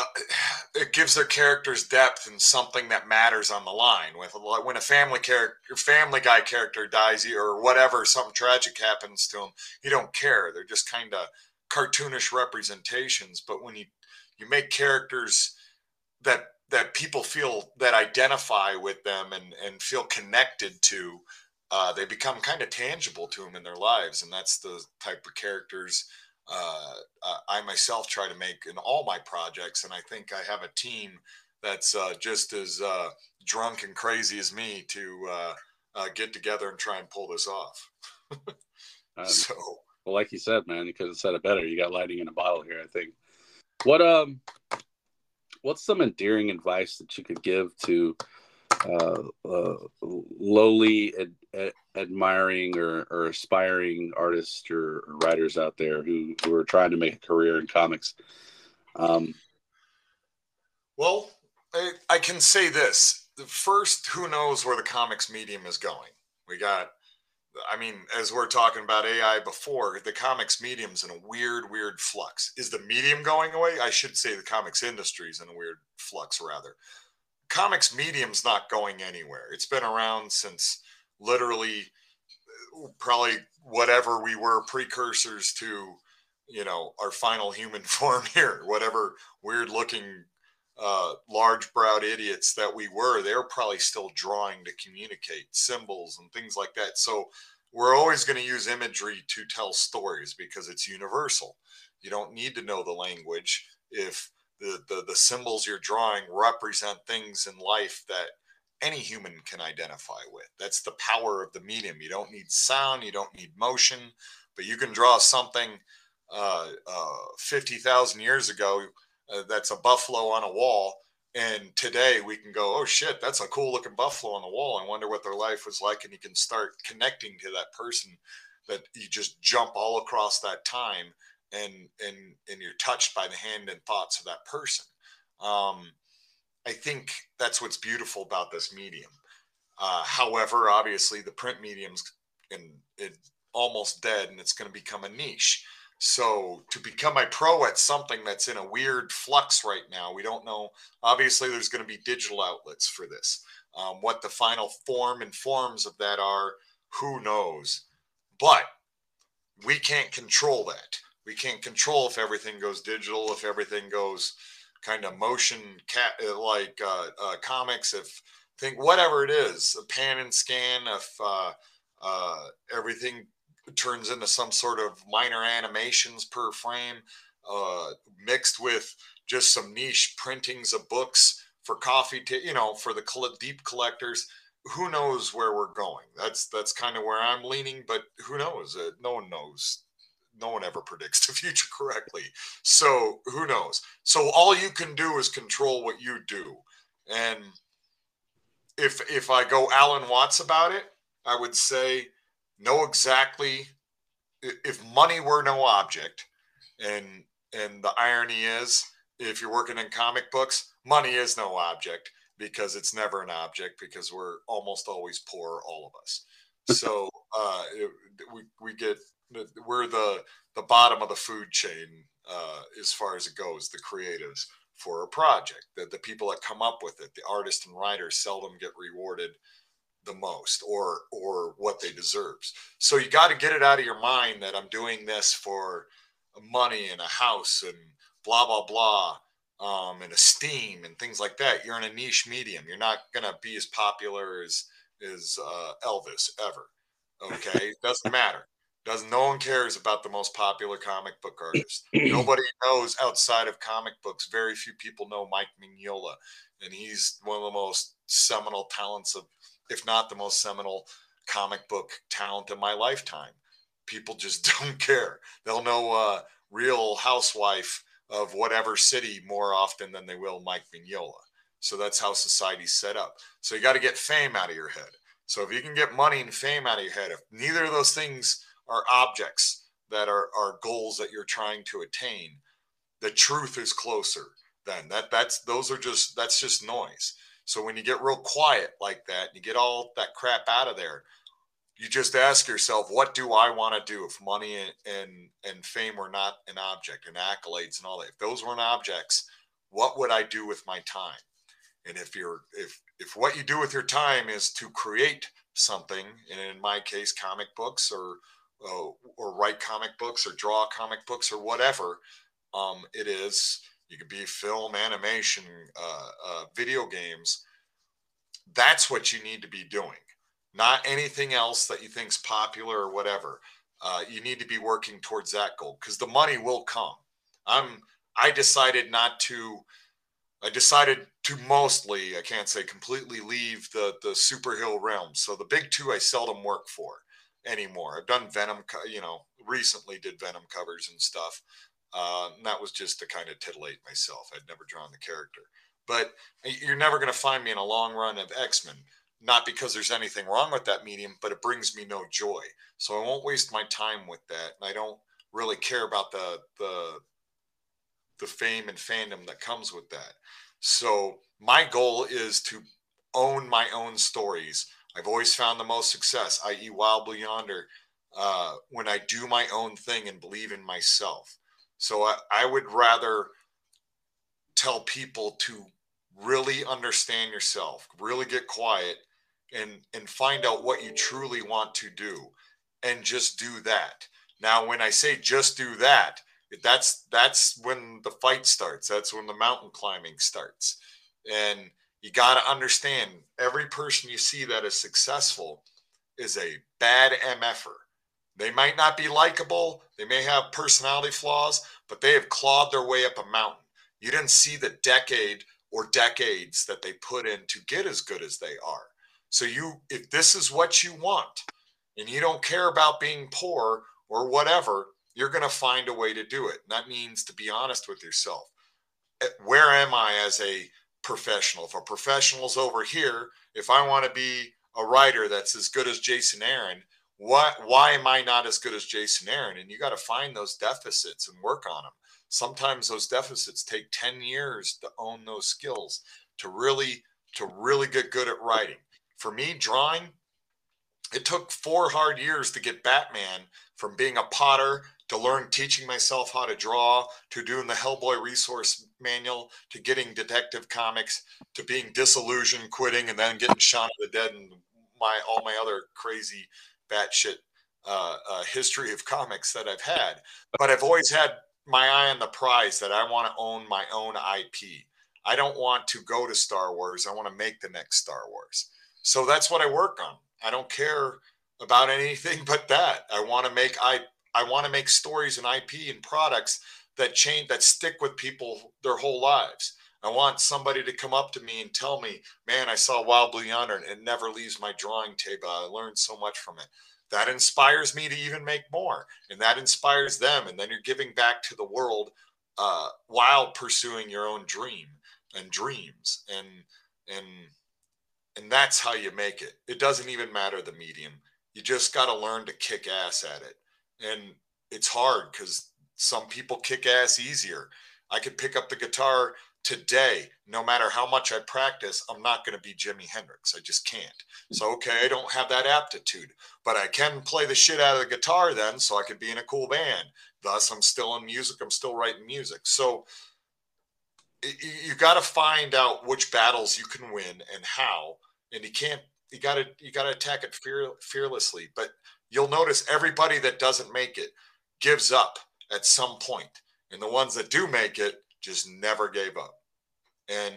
Uh, it gives their characters depth and something that matters on the line. With when a family character, Family Guy character dies or whatever, something tragic happens to them, you don't care. They're just kind of cartoonish representations. But when you you make characters that that people feel that identify with them and and feel connected to uh, they become kind of tangible to them in their lives and that's the type of characters uh, uh, i myself try to make in all my projects and i think i have a team that's uh, just as uh, drunk and crazy as me to uh, get together and try and pull this off. (laughs) Um, so well like you said man you could have said it better. You got lighting in a bottle here i think. What um, what's some endearing advice that you could give to uh, uh, lowly ad- ad- admiring or, or aspiring artists or, or, writers out there who, who are trying to make a career in comics? Um, Well, I, I can say this. The first, who knows where the comics medium is going? We got, I mean, as we're talking about AI before, the comics medium's in a weird, weird flux. Is the medium going away? I should say the comics industry's in a weird flux, rather. Comics medium's not going anywhere. It's been around since literally probably whatever we were precursors to you know our final human (laughs) form here. Whatever weird looking uh, large browed idiots that we were they're probably still drawing to communicate symbols and things like that. So we're always going to use imagery to tell stories because it's universal. You don't need to know the language if the, the, the symbols you're drawing represent things in life that any human can identify with. That's the power of the medium. You don't need sound, you don't need motion, but you can draw something uh, uh, 50,000 years ago uh, that's a buffalo on a wall. And today we can go, oh shit, that's a cool looking buffalo on the wall. I wonder what their life was like. And you can start connecting to that person that you just jump all across that time and and and you're touched by the hand and thoughts of that person. Um, I think that's what's beautiful about this medium. Uh, however, obviously, the print medium's in, it almost dead, and it's going to become a niche. So to become a pro at something that's in a weird flux right now, we don't know. Obviously, there's going to be digital outlets for this. Um, what the final form and forms of that are, who knows? But we can't control that. We can't control if everything goes digital, if everything goes kind of motion cat uh, like uh, uh, comics if think whatever it is a pan and scan if uh, uh, everything turns into some sort of minor animations per frame uh, mixed with just some niche printings of books for coffee to you know for the deep collectors who knows where we're going? That's that's kind of where i'm leaning but who knows? No one knows no one ever predicts the (laughs) future correctly. So who knows? So all you can do is control what you do. And if if I go Alan Watts about it, I would say know exactly if money were no object, and and the irony is if you're working in comic books, money is no object because it's never an object because we're almost always poor, all of us. (laughs) So uh, it, we we get we're the the bottom of the food chain uh, as far as it goes. The creatives for a project, the, the people that come up with it, the artists and writers seldom get rewarded the most or or what they deserves. So you got to get it out of your mind that I'm doing this for money and a house and blah blah blah um, and esteem and things like that. You're in a niche medium. You're not gonna be as popular as as uh, Elvis ever. Okay, doesn't matter. Does no one cares about the most popular comic book (clears throat) artist? Nobody knows outside of comic books. Very few people know Mike Mignola, and he's one of the most seminal talents of, if not the most seminal comic book talent in my lifetime. People just (laughs) don't care. They'll know uh, Real Housewife of whatever city more often than they will Mike Mignola. So that's how society's set up. So you got to get fame out of your head. So if you can get money and fame out of your head, if neither of those things are objects that are, are goals that you're trying to attain, the truth is closer then. That that's those are just that's just noise. So when you get real quiet like that, you get all that crap out of there. You just ask yourself, what do I want to do if money and, and and fame were not an object and accolades and all that? If those weren't objects, what would I do with my time? And if you're if if what you do with your time is to create something, and in my case, comic books or uh, or write comic books or draw comic books or whatever um, it is, you could be film, animation, uh, uh, video games. That's what you need to be doing, not anything else that you think's popular or whatever. Uh, you need to be working towards that goal because the money will come. I'm. I decided not to I decided to mostly, I can't say completely leave the the superhero realm. So the big two I seldom work for anymore. I've done Venom, you know, recently did Venom covers and stuff. Uh, and that was just to kind of titillate myself. I'd never drawn the character, but you're never going to find me in a long run of X Men. Not because there's anything wrong with that medium, but it brings me no joy. So I won't waste my time with that, and I don't really care about the the the fame and fandom that comes with that. So my goal is to own my own stories. I've always found the most success, i.e., Wild Blue Yonder, uh, when I do my own thing and believe in myself. So I, I would rather tell people to really understand yourself, really get quiet, and and find out what you truly want to do, and just do that. Now, when I say just do that, that's that's when the fight starts. That's when the mountain climbing starts, and you got to understand every person you see that is successful is a bad MFer. They might not be likable, they may have personality flaws, but they have clawed their way up a mountain. You didn't see the decade or decades that they put in to get as good as they are. So you if this is what you want and you don't care about being poor or whatever, you're going to find a way to do it. And that means to be honest with yourself. Eh, where am I as a professional? If a professional's over here, if I want to be a writer that's as good as Jason Aaron, why why am I not as good as Jason Aaron? And you got to find those deficits and work on them. Sometimes those deficits take 10 years to own those skills to really to really get good at writing. For me, drawing, it took four hard years to get Batman from being a potter to learn teaching myself how to draw to doing the Hellboy resource manual to getting detective comics to being disillusioned, quitting, and then getting Shaun of the Dead and my all my other crazy batshit uh, uh, history of comics that I've had, but I've always had my eye on the prize that I want to own my own IP. I don't want to go to Star Wars. I want to make the next Star Wars. So that's what I work on. I don't care about anything (laughs) but that. I want to make I I want to make stories and IP and products that change that stick with people their whole lives. I want somebody to come up to me and tell me, "Man, I saw Wild Blue Yonder, and it never leaves my drawing table. I learned so much from it." that inspires me to even make more and that inspires them and then you're giving back to the world uh, while pursuing your own dream and dreams and and and that's how you make it it doesn't even matter the medium you just got to learn to kick ass at it and it's hard because some people kick ass easier i could pick up the guitar today, no matter how much I practice, I'm not going to be Jimi Hendrix. I just can't. So, okay, I don't have that aptitude, but I can play the shit out of the guitar then, so I could be in a cool band. Thus, I'm still in music. I'm still writing music. So, you got to find out which battles you can win and how, and you can't. You got to you got to attack it fear, fearlessly. But you'll notice everybody that doesn't make it gives up at some point, and the ones that do make it just never gave up. And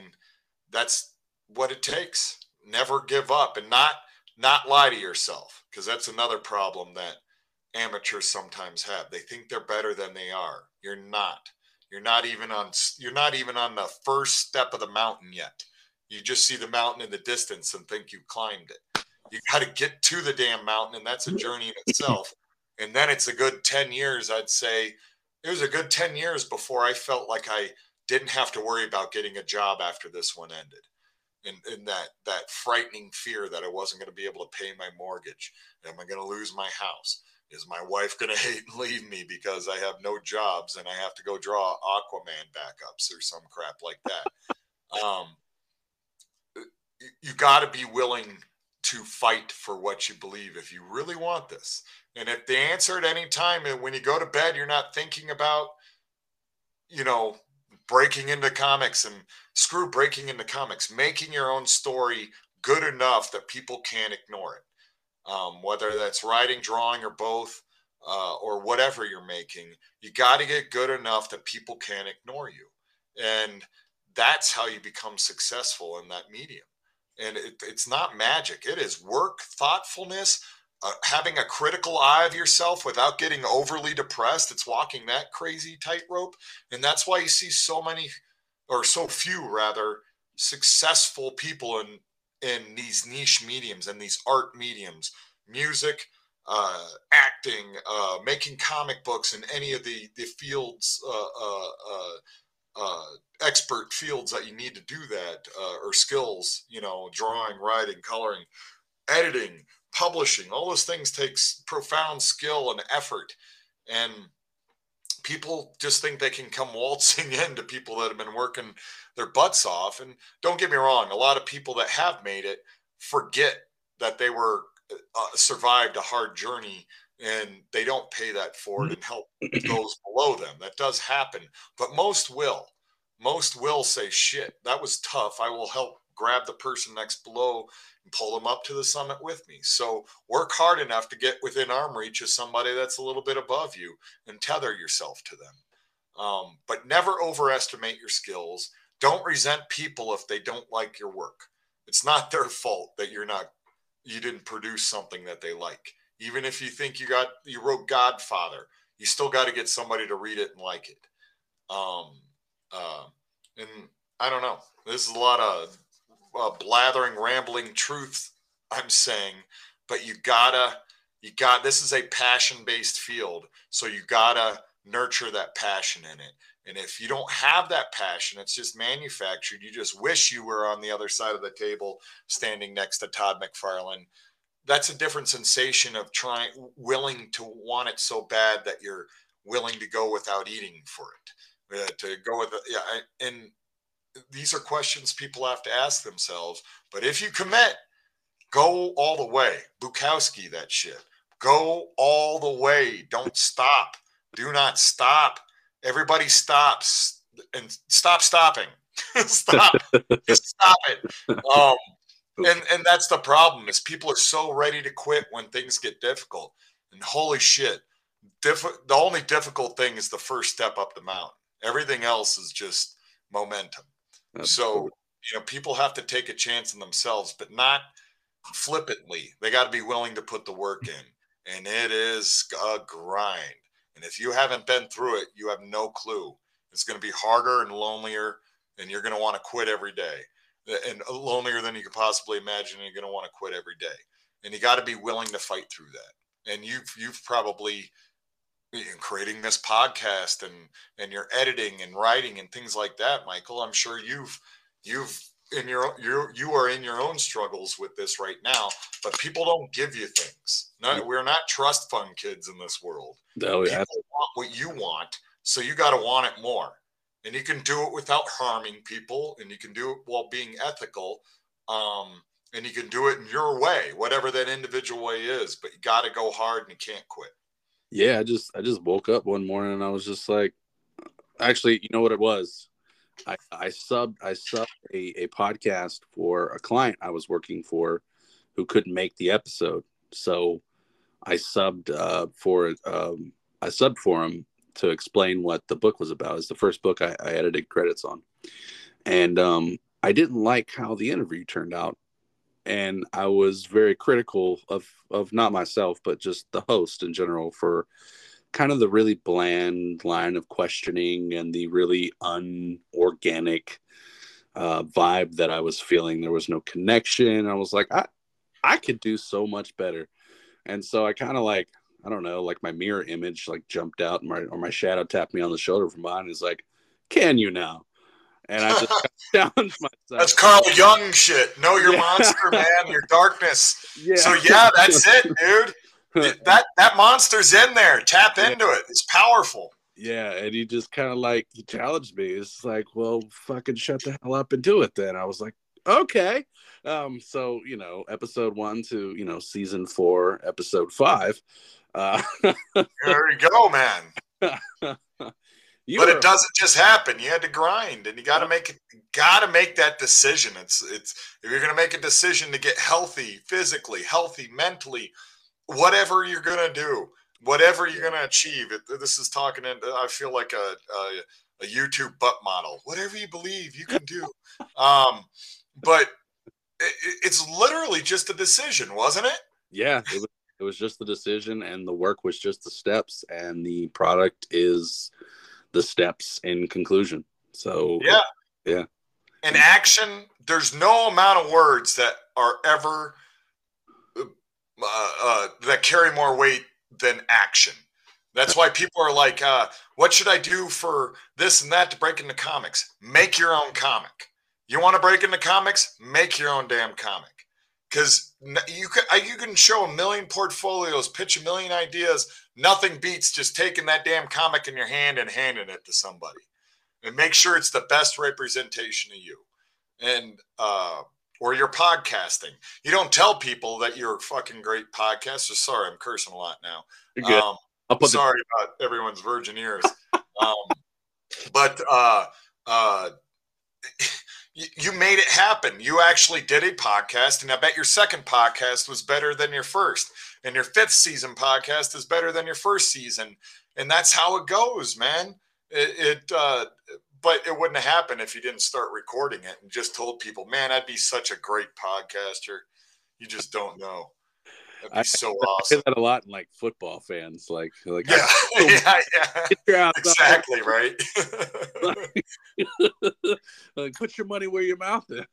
that's what it takes. Never give up and not not lie to yourself because that's another problem that amateurs sometimes have. They think they're better than they are. You're not. You're not even on you're not even on the first step of the mountain yet. You just see the mountain in the distance and think you climbed it. You got to get to the damn mountain and that's a journey in itself. (laughs) And then it's a good 10 years I'd say it was a good 10 years before I felt like I didn't have to worry about getting a job after this one ended. And, and that that frightening fear that I wasn't going to be able to pay my mortgage. Am I going to lose my house? Is my wife going (laughs) to hate and leave me because I have no jobs and I have to go draw Aquaman backups or some crap like that? Um, you, you got to be willing to fight for what you believe if you really want this. And if the answer at any time, and when you go to bed, you're not thinking about, you know, breaking into comics and screw breaking into comics, making your own story good enough that people can't ignore it. Um, whether that's writing, drawing, or both, uh, or whatever you're making, you got to get good enough that people can't ignore you. And that's how you become successful in that medium. And it, it's not magic, it is work, thoughtfulness, uh, having a critical eye of yourself without getting overly depressed. It's walking that crazy tightrope. And that's why you see so many, or so few rather, successful people in, in these niche mediums and these art mediums, music, uh, acting, uh, making comic books, in any of the, the fields, uh, expert fields that you need to do that, uh, or skills, you know, drawing, writing, coloring, editing, publishing all those things takes profound skill and effort and people just think they can come (laughs) waltzing in to people that have been working their butts off. And don't get me wrong, a lot of people that have made it forget that they were uh, survived a hard journey and they don't pay that forward and help those below them. That does happen, but most will. Most will say, shit, that was tough. I will help grab the person next below and pull them up to the summit with me. So work hard enough to get within arm reach of somebody that's a little bit above you and tether yourself to them. Um, but never overestimate your skills. Don't resent people if they don't like your work. It's not their fault that you're not you didn't produce something that they like. Even if you think you got you wrote Godfather, you still got to get somebody to read it and like it. Um, uh, and I don't know. This is a lot of uh, blathering, rambling truth. I'm saying, but you gotta, you got. This is a passion-based field, so you gotta nurture that passion in it. And if you don't have that passion, it's just manufactured. You just wish you were on the other side of the table, standing next to Todd McFarlane. That's a different sensation of trying, willing to want it so bad that you're willing to go without eating for it, uh, to go with it. Yeah, and these are questions people have to ask themselves. But if you commit, go all the way. Bukowski, that shit. Go all the way. Don't stop. Do not stop. Everybody stops and stop stopping. (laughs) stop. Just stop it. (laughs) Um, and and that's the problem is people are so ready to quit when things get difficult. And holy shit, diff- the only difficult thing is the first step up the mountain. Everything else is just momentum. So, you know, people have to take a chance in themselves, but not flippantly. They got to be willing to put the work in. And it is a grind. And if you haven't been through it, you have no clue. It's going to be harder and lonelier, and you're going to want to quit every day. And lonelier than you could possibly imagine. You're going to want to quit every day. And you got to be willing to fight through that. And you've you've probably in creating this podcast and and your editing and writing and things like that michael i'm sure you've you've in your you you are in your own struggles with this right now but people don't give you things no, mm. we're not trust fund kids in this world oh, yeah. people want what you want so you got to want it more and you can do it without harming people and you can do it while being ethical um, and you can do it in your way whatever that individual way is but you got to go hard and you can't quit yeah, I just I just woke up one morning and I was just like, actually, you know what it was? I I subbed I subbed a, a podcast for a client I was working for who couldn't make the episode, so I subbed uh, for um, I subbed for him to explain what the book was about. It's the first book I, I edited credits on, and um, I didn't like how the interview turned out and I was very critical of of not myself, but just the host in general for kind of the really bland line of questioning and the really unorganic uh, vibe that I was feeling. There was no connection. I was like, I I could do so much better, and so I kind of like I don't know, like my mirror image like jumped out, and my or my shadow tapped me on the shoulder from behind. He's like, "Can you now?" and I just (laughs) challenged myself. That's Carl Jung shit. Know your yeah. monster, man. Your darkness. (laughs) Yeah. So yeah, that's it, dude. (laughs) that that monster's in there. Tap into it. It's powerful. Yeah, and he just kind of like he challenged me. It's like, well, fucking shut the hell up and do it. Then I was like, okay. Um, so you know, episode one to you know season four, episode five. Uh, there you go, man. (laughs) You but it doesn't just happen. You had to grind, and you got to make it. Got to make that decision. It's it's if you're going to make a decision to get healthy, physically healthy, mentally, whatever you're going to do, whatever you're going to achieve. It, this is talking. And I feel like a, a, a YouTube butt model. Whatever you believe, you can do. (laughs) Um, but it, it's literally just a decision, wasn't it? Yeah, it was, it was just the decision, and the work was just the steps, and the product is the steps in conclusion. So yeah, yeah. In action, there's no amount of words that are ever uh, uh, that carry more weight than action. That's why people are like, uh, "What should I do for this and that to break into comics?" Make your own comic. You want to break into comics? Make your own damn comic. Because you can you can show a million portfolios, pitch a million ideas. Nothing beats just taking that damn comic in your hand and handing it to somebody, and make sure it's the best representation of you, and uh, or you're podcasting. You don't tell people that you're a fucking great podcaster. Sorry, I'm cursing a lot now. You're good. Um, I'll put sorry the- about everyone's virgin ears. (laughs) um, but uh, uh, you made it happen. You actually did a podcast, and I bet your second podcast was better than your first, and your fifth season podcast is better than your first season, and that's how it goes, man. It, it uh, but it wouldn't have happened if you didn't start recording it and just told people, "Man, I'd be such a great podcaster." You just don't know. That'd be I, so I, awesome. I that a lot in like football fans, like like yeah, (laughs) yeah, (laughs) yeah. exactly right. (laughs) like, put your money where your mouth is.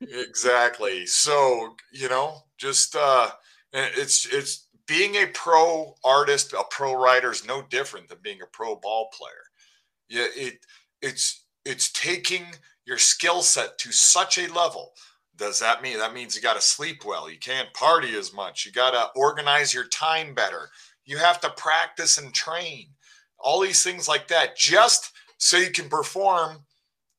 exactly. So you know, just uh, it's it's being a pro artist, a pro writer is no different than being a pro ball player. Yeah, it it's it's taking your skill set to such a level does that mean that means you got to sleep well. You can't party as much. You got to organize your time better. You have to practice and train. All these things like that just so you can perform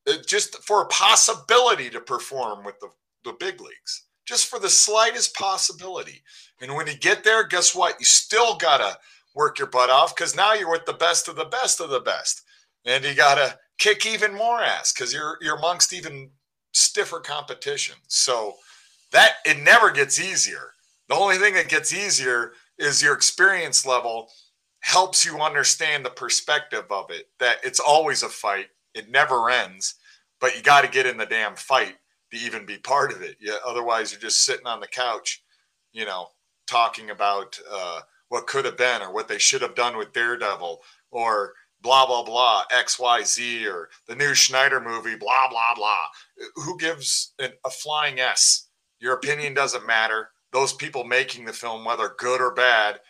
uh, just for a possibility to perform with the, the big leagues. Just for the slightest possibility. And when you get there guess what? You still got to work your butt off because now you're with the best of the best of the best. And you got to kick even more ass because you're you're amongst even stiffer competition. So that it never gets easier. The only thing that gets easier is your experience level helps you understand the perspective of it that it's always a fight. It never ends, but you got to get in the damn fight to even be part of it. Yeah, otherwise you're just sitting on the couch, you know, talking about uh, what could have been or what they should have done with Daredevil or blah blah blah xyz or the new schneider movie blah blah blah. Who gives a flying s? Your opinion doesn't matter. Those people making the film whether good or bad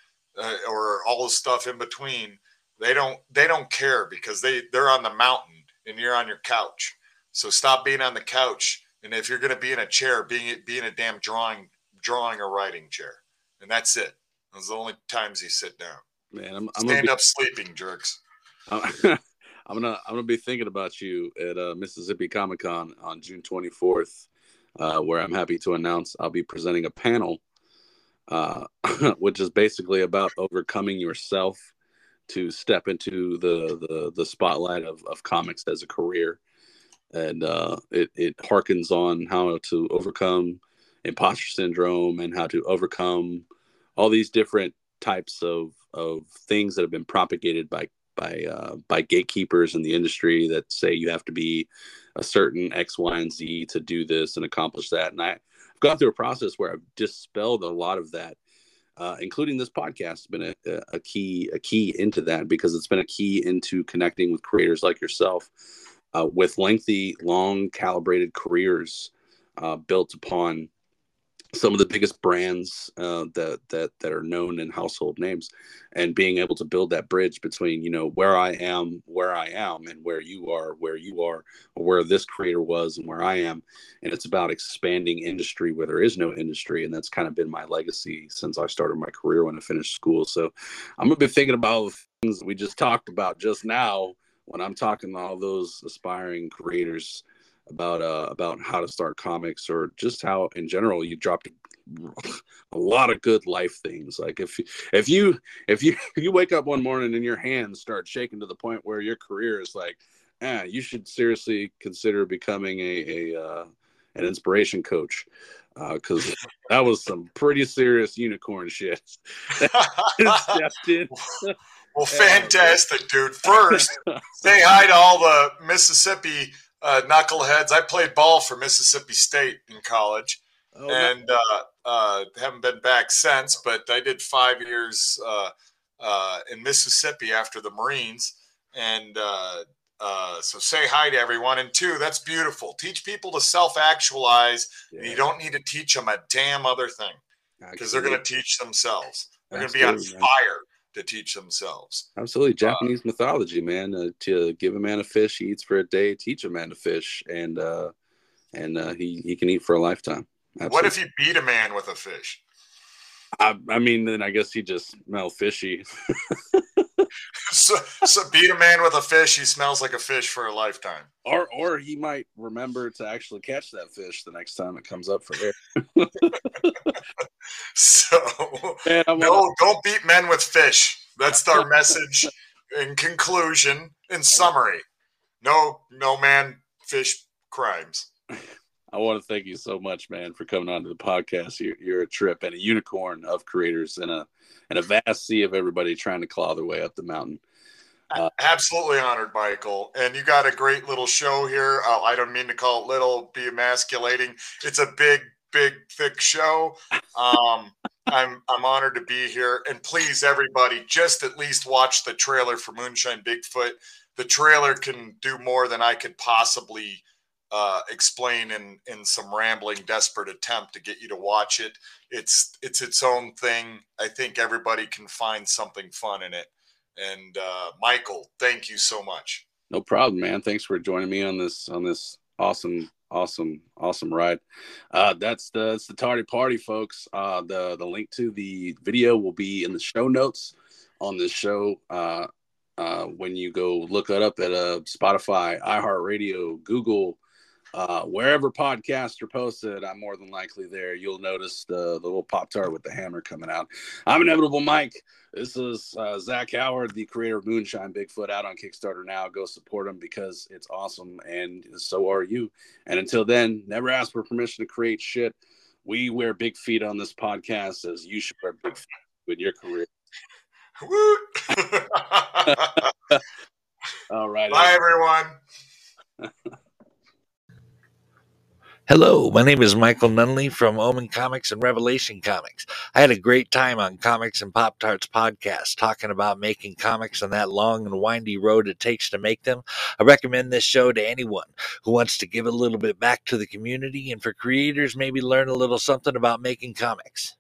uh, or all the stuff in between they don't they don't care because they they're on the mountain and you're on your couch. So stop being on the couch. And if you're going to be in a chair being be in a damn drawing drawing or writing chair. And that's it. Those are the only times you sit down. Man i'm, I'm stand be- up sleeping jerks (laughs) I'm gonna I'm gonna be thinking about you at uh, Mississippi Comic Con on June 24th, uh, where I'm happy to announce I'll be presenting a panel, uh, (laughs) which is basically about overcoming yourself to step into the the, the spotlight of, of comics as a career, and uh, it it harkens on how to overcome imposter syndrome and how to overcome all these different types of of things that have been propagated by by uh, by gatekeepers in the industry that say you have to be a certain X, Y, and Z to do this and accomplish that. And I, have gone through a process where I've dispelled a lot of that, uh, including this podcast has been a, a, key a key into that because it's been a key into connecting with creators like yourself uh, with lengthy, long, calibrated careers uh, built upon some of the biggest brands uh, that that that are known in household names, and being able to build that bridge between you know where I am, where I am, and where you are, where you are, or where this creator was and where I am, and it's about expanding industry where there is no industry, and that's kind of been my legacy since I started my career when I finished school. So, I'm gonna be thinking about things we just talked about just now when I'm talking to all those aspiring creators about uh, about how to start comics or just how in general you dropped (laughs) a lot of good life things like if if you if you if (laughs) you wake up one morning and your hands start shaking to the point where your career is like eh, you should seriously consider becoming a, a uh, an inspiration coach because uh, (laughs) that was some pretty serious unicorn shit. well, fantastic, dude. First, say hi to all the Mississippi uh, knuckleheads. I played ball for Mississippi State in college, oh, and uh, uh, haven't been back since. But I did five years uh, uh, in Mississippi after the Marines, and uh, so say hi to everyone. And two, that's beautiful. Teach people to self-actualize, yeah. and you don't need to teach them a damn other thing because they're going to teach themselves. They're going to be on fire to teach themselves. Absolutely, uh, Japanese uh, mythology, man. Uh, to give a man a fish, he eats for a day. Teach a man to fish, and uh, and uh, he he can eat for a lifetime. Absolutely. What if you beat a man with a fish? I, I mean, then I guess he just smell fishy. (laughs) (laughs) so, so beat a man with a fish, he smells like a fish for a lifetime. Or, or he might remember to actually catch that fish the next time it comes up for air. (laughs) (laughs) so, Man, no, don't beat men with fish. That's our message in conclusion. In summary, no, no man fish crimes. I want to thank you so much, man, for coming on to the podcast. You're, you're, a trip and a unicorn of creators and a and a vast sea of everybody trying to claw their way up the mountain. Uh, Absolutely honored, Michael. And you got a great little show here. Uh, I don't mean to call it little, be emasculating. It's a big, big, thick show. Um, (laughs) I'm I'm honored to be here. And please, everybody, just at least watch the trailer for Moonshine Bigfoot. The trailer can do more than I could possibly uh, explain in in some rambling, desperate attempt to get you to watch it. It's it's its own thing. I think everybody can find something fun in it. And uh, Michael, thank you so much. No problem, man. Thanks for joining me on this on this awesome, awesome, awesome ride. Uh, that's the the tarty party, folks. Uh, the the link to the video will be in the show notes on this show. Uh, uh, when you go look it up at uh, Spotify, iHeartRadio, Google, uh, wherever podcasts are posted, I'm more than likely there. You'll notice the, the little Pop Tart with the hammer coming out. I'm Inevitable Mike. This is uh, Zach Howard, the creator of Moonshine Bigfoot, out on Kickstarter now. Go support him because it's awesome, and so are you. And until then, never ask for permission to create shit. We wear big feet on this podcast, as you should wear big feet with your career. (laughs) All right. Bye, everyone. (laughs) Hello, my name is Michael Nunley from Omen Comics and Revelation Comics. I had a great time on Comics and Pop Tarts podcast talking about making comics on that long and windy road it takes to make them. I recommend this show to anyone who wants to give a little bit back to the community and for creators maybe learn a little something about making comics.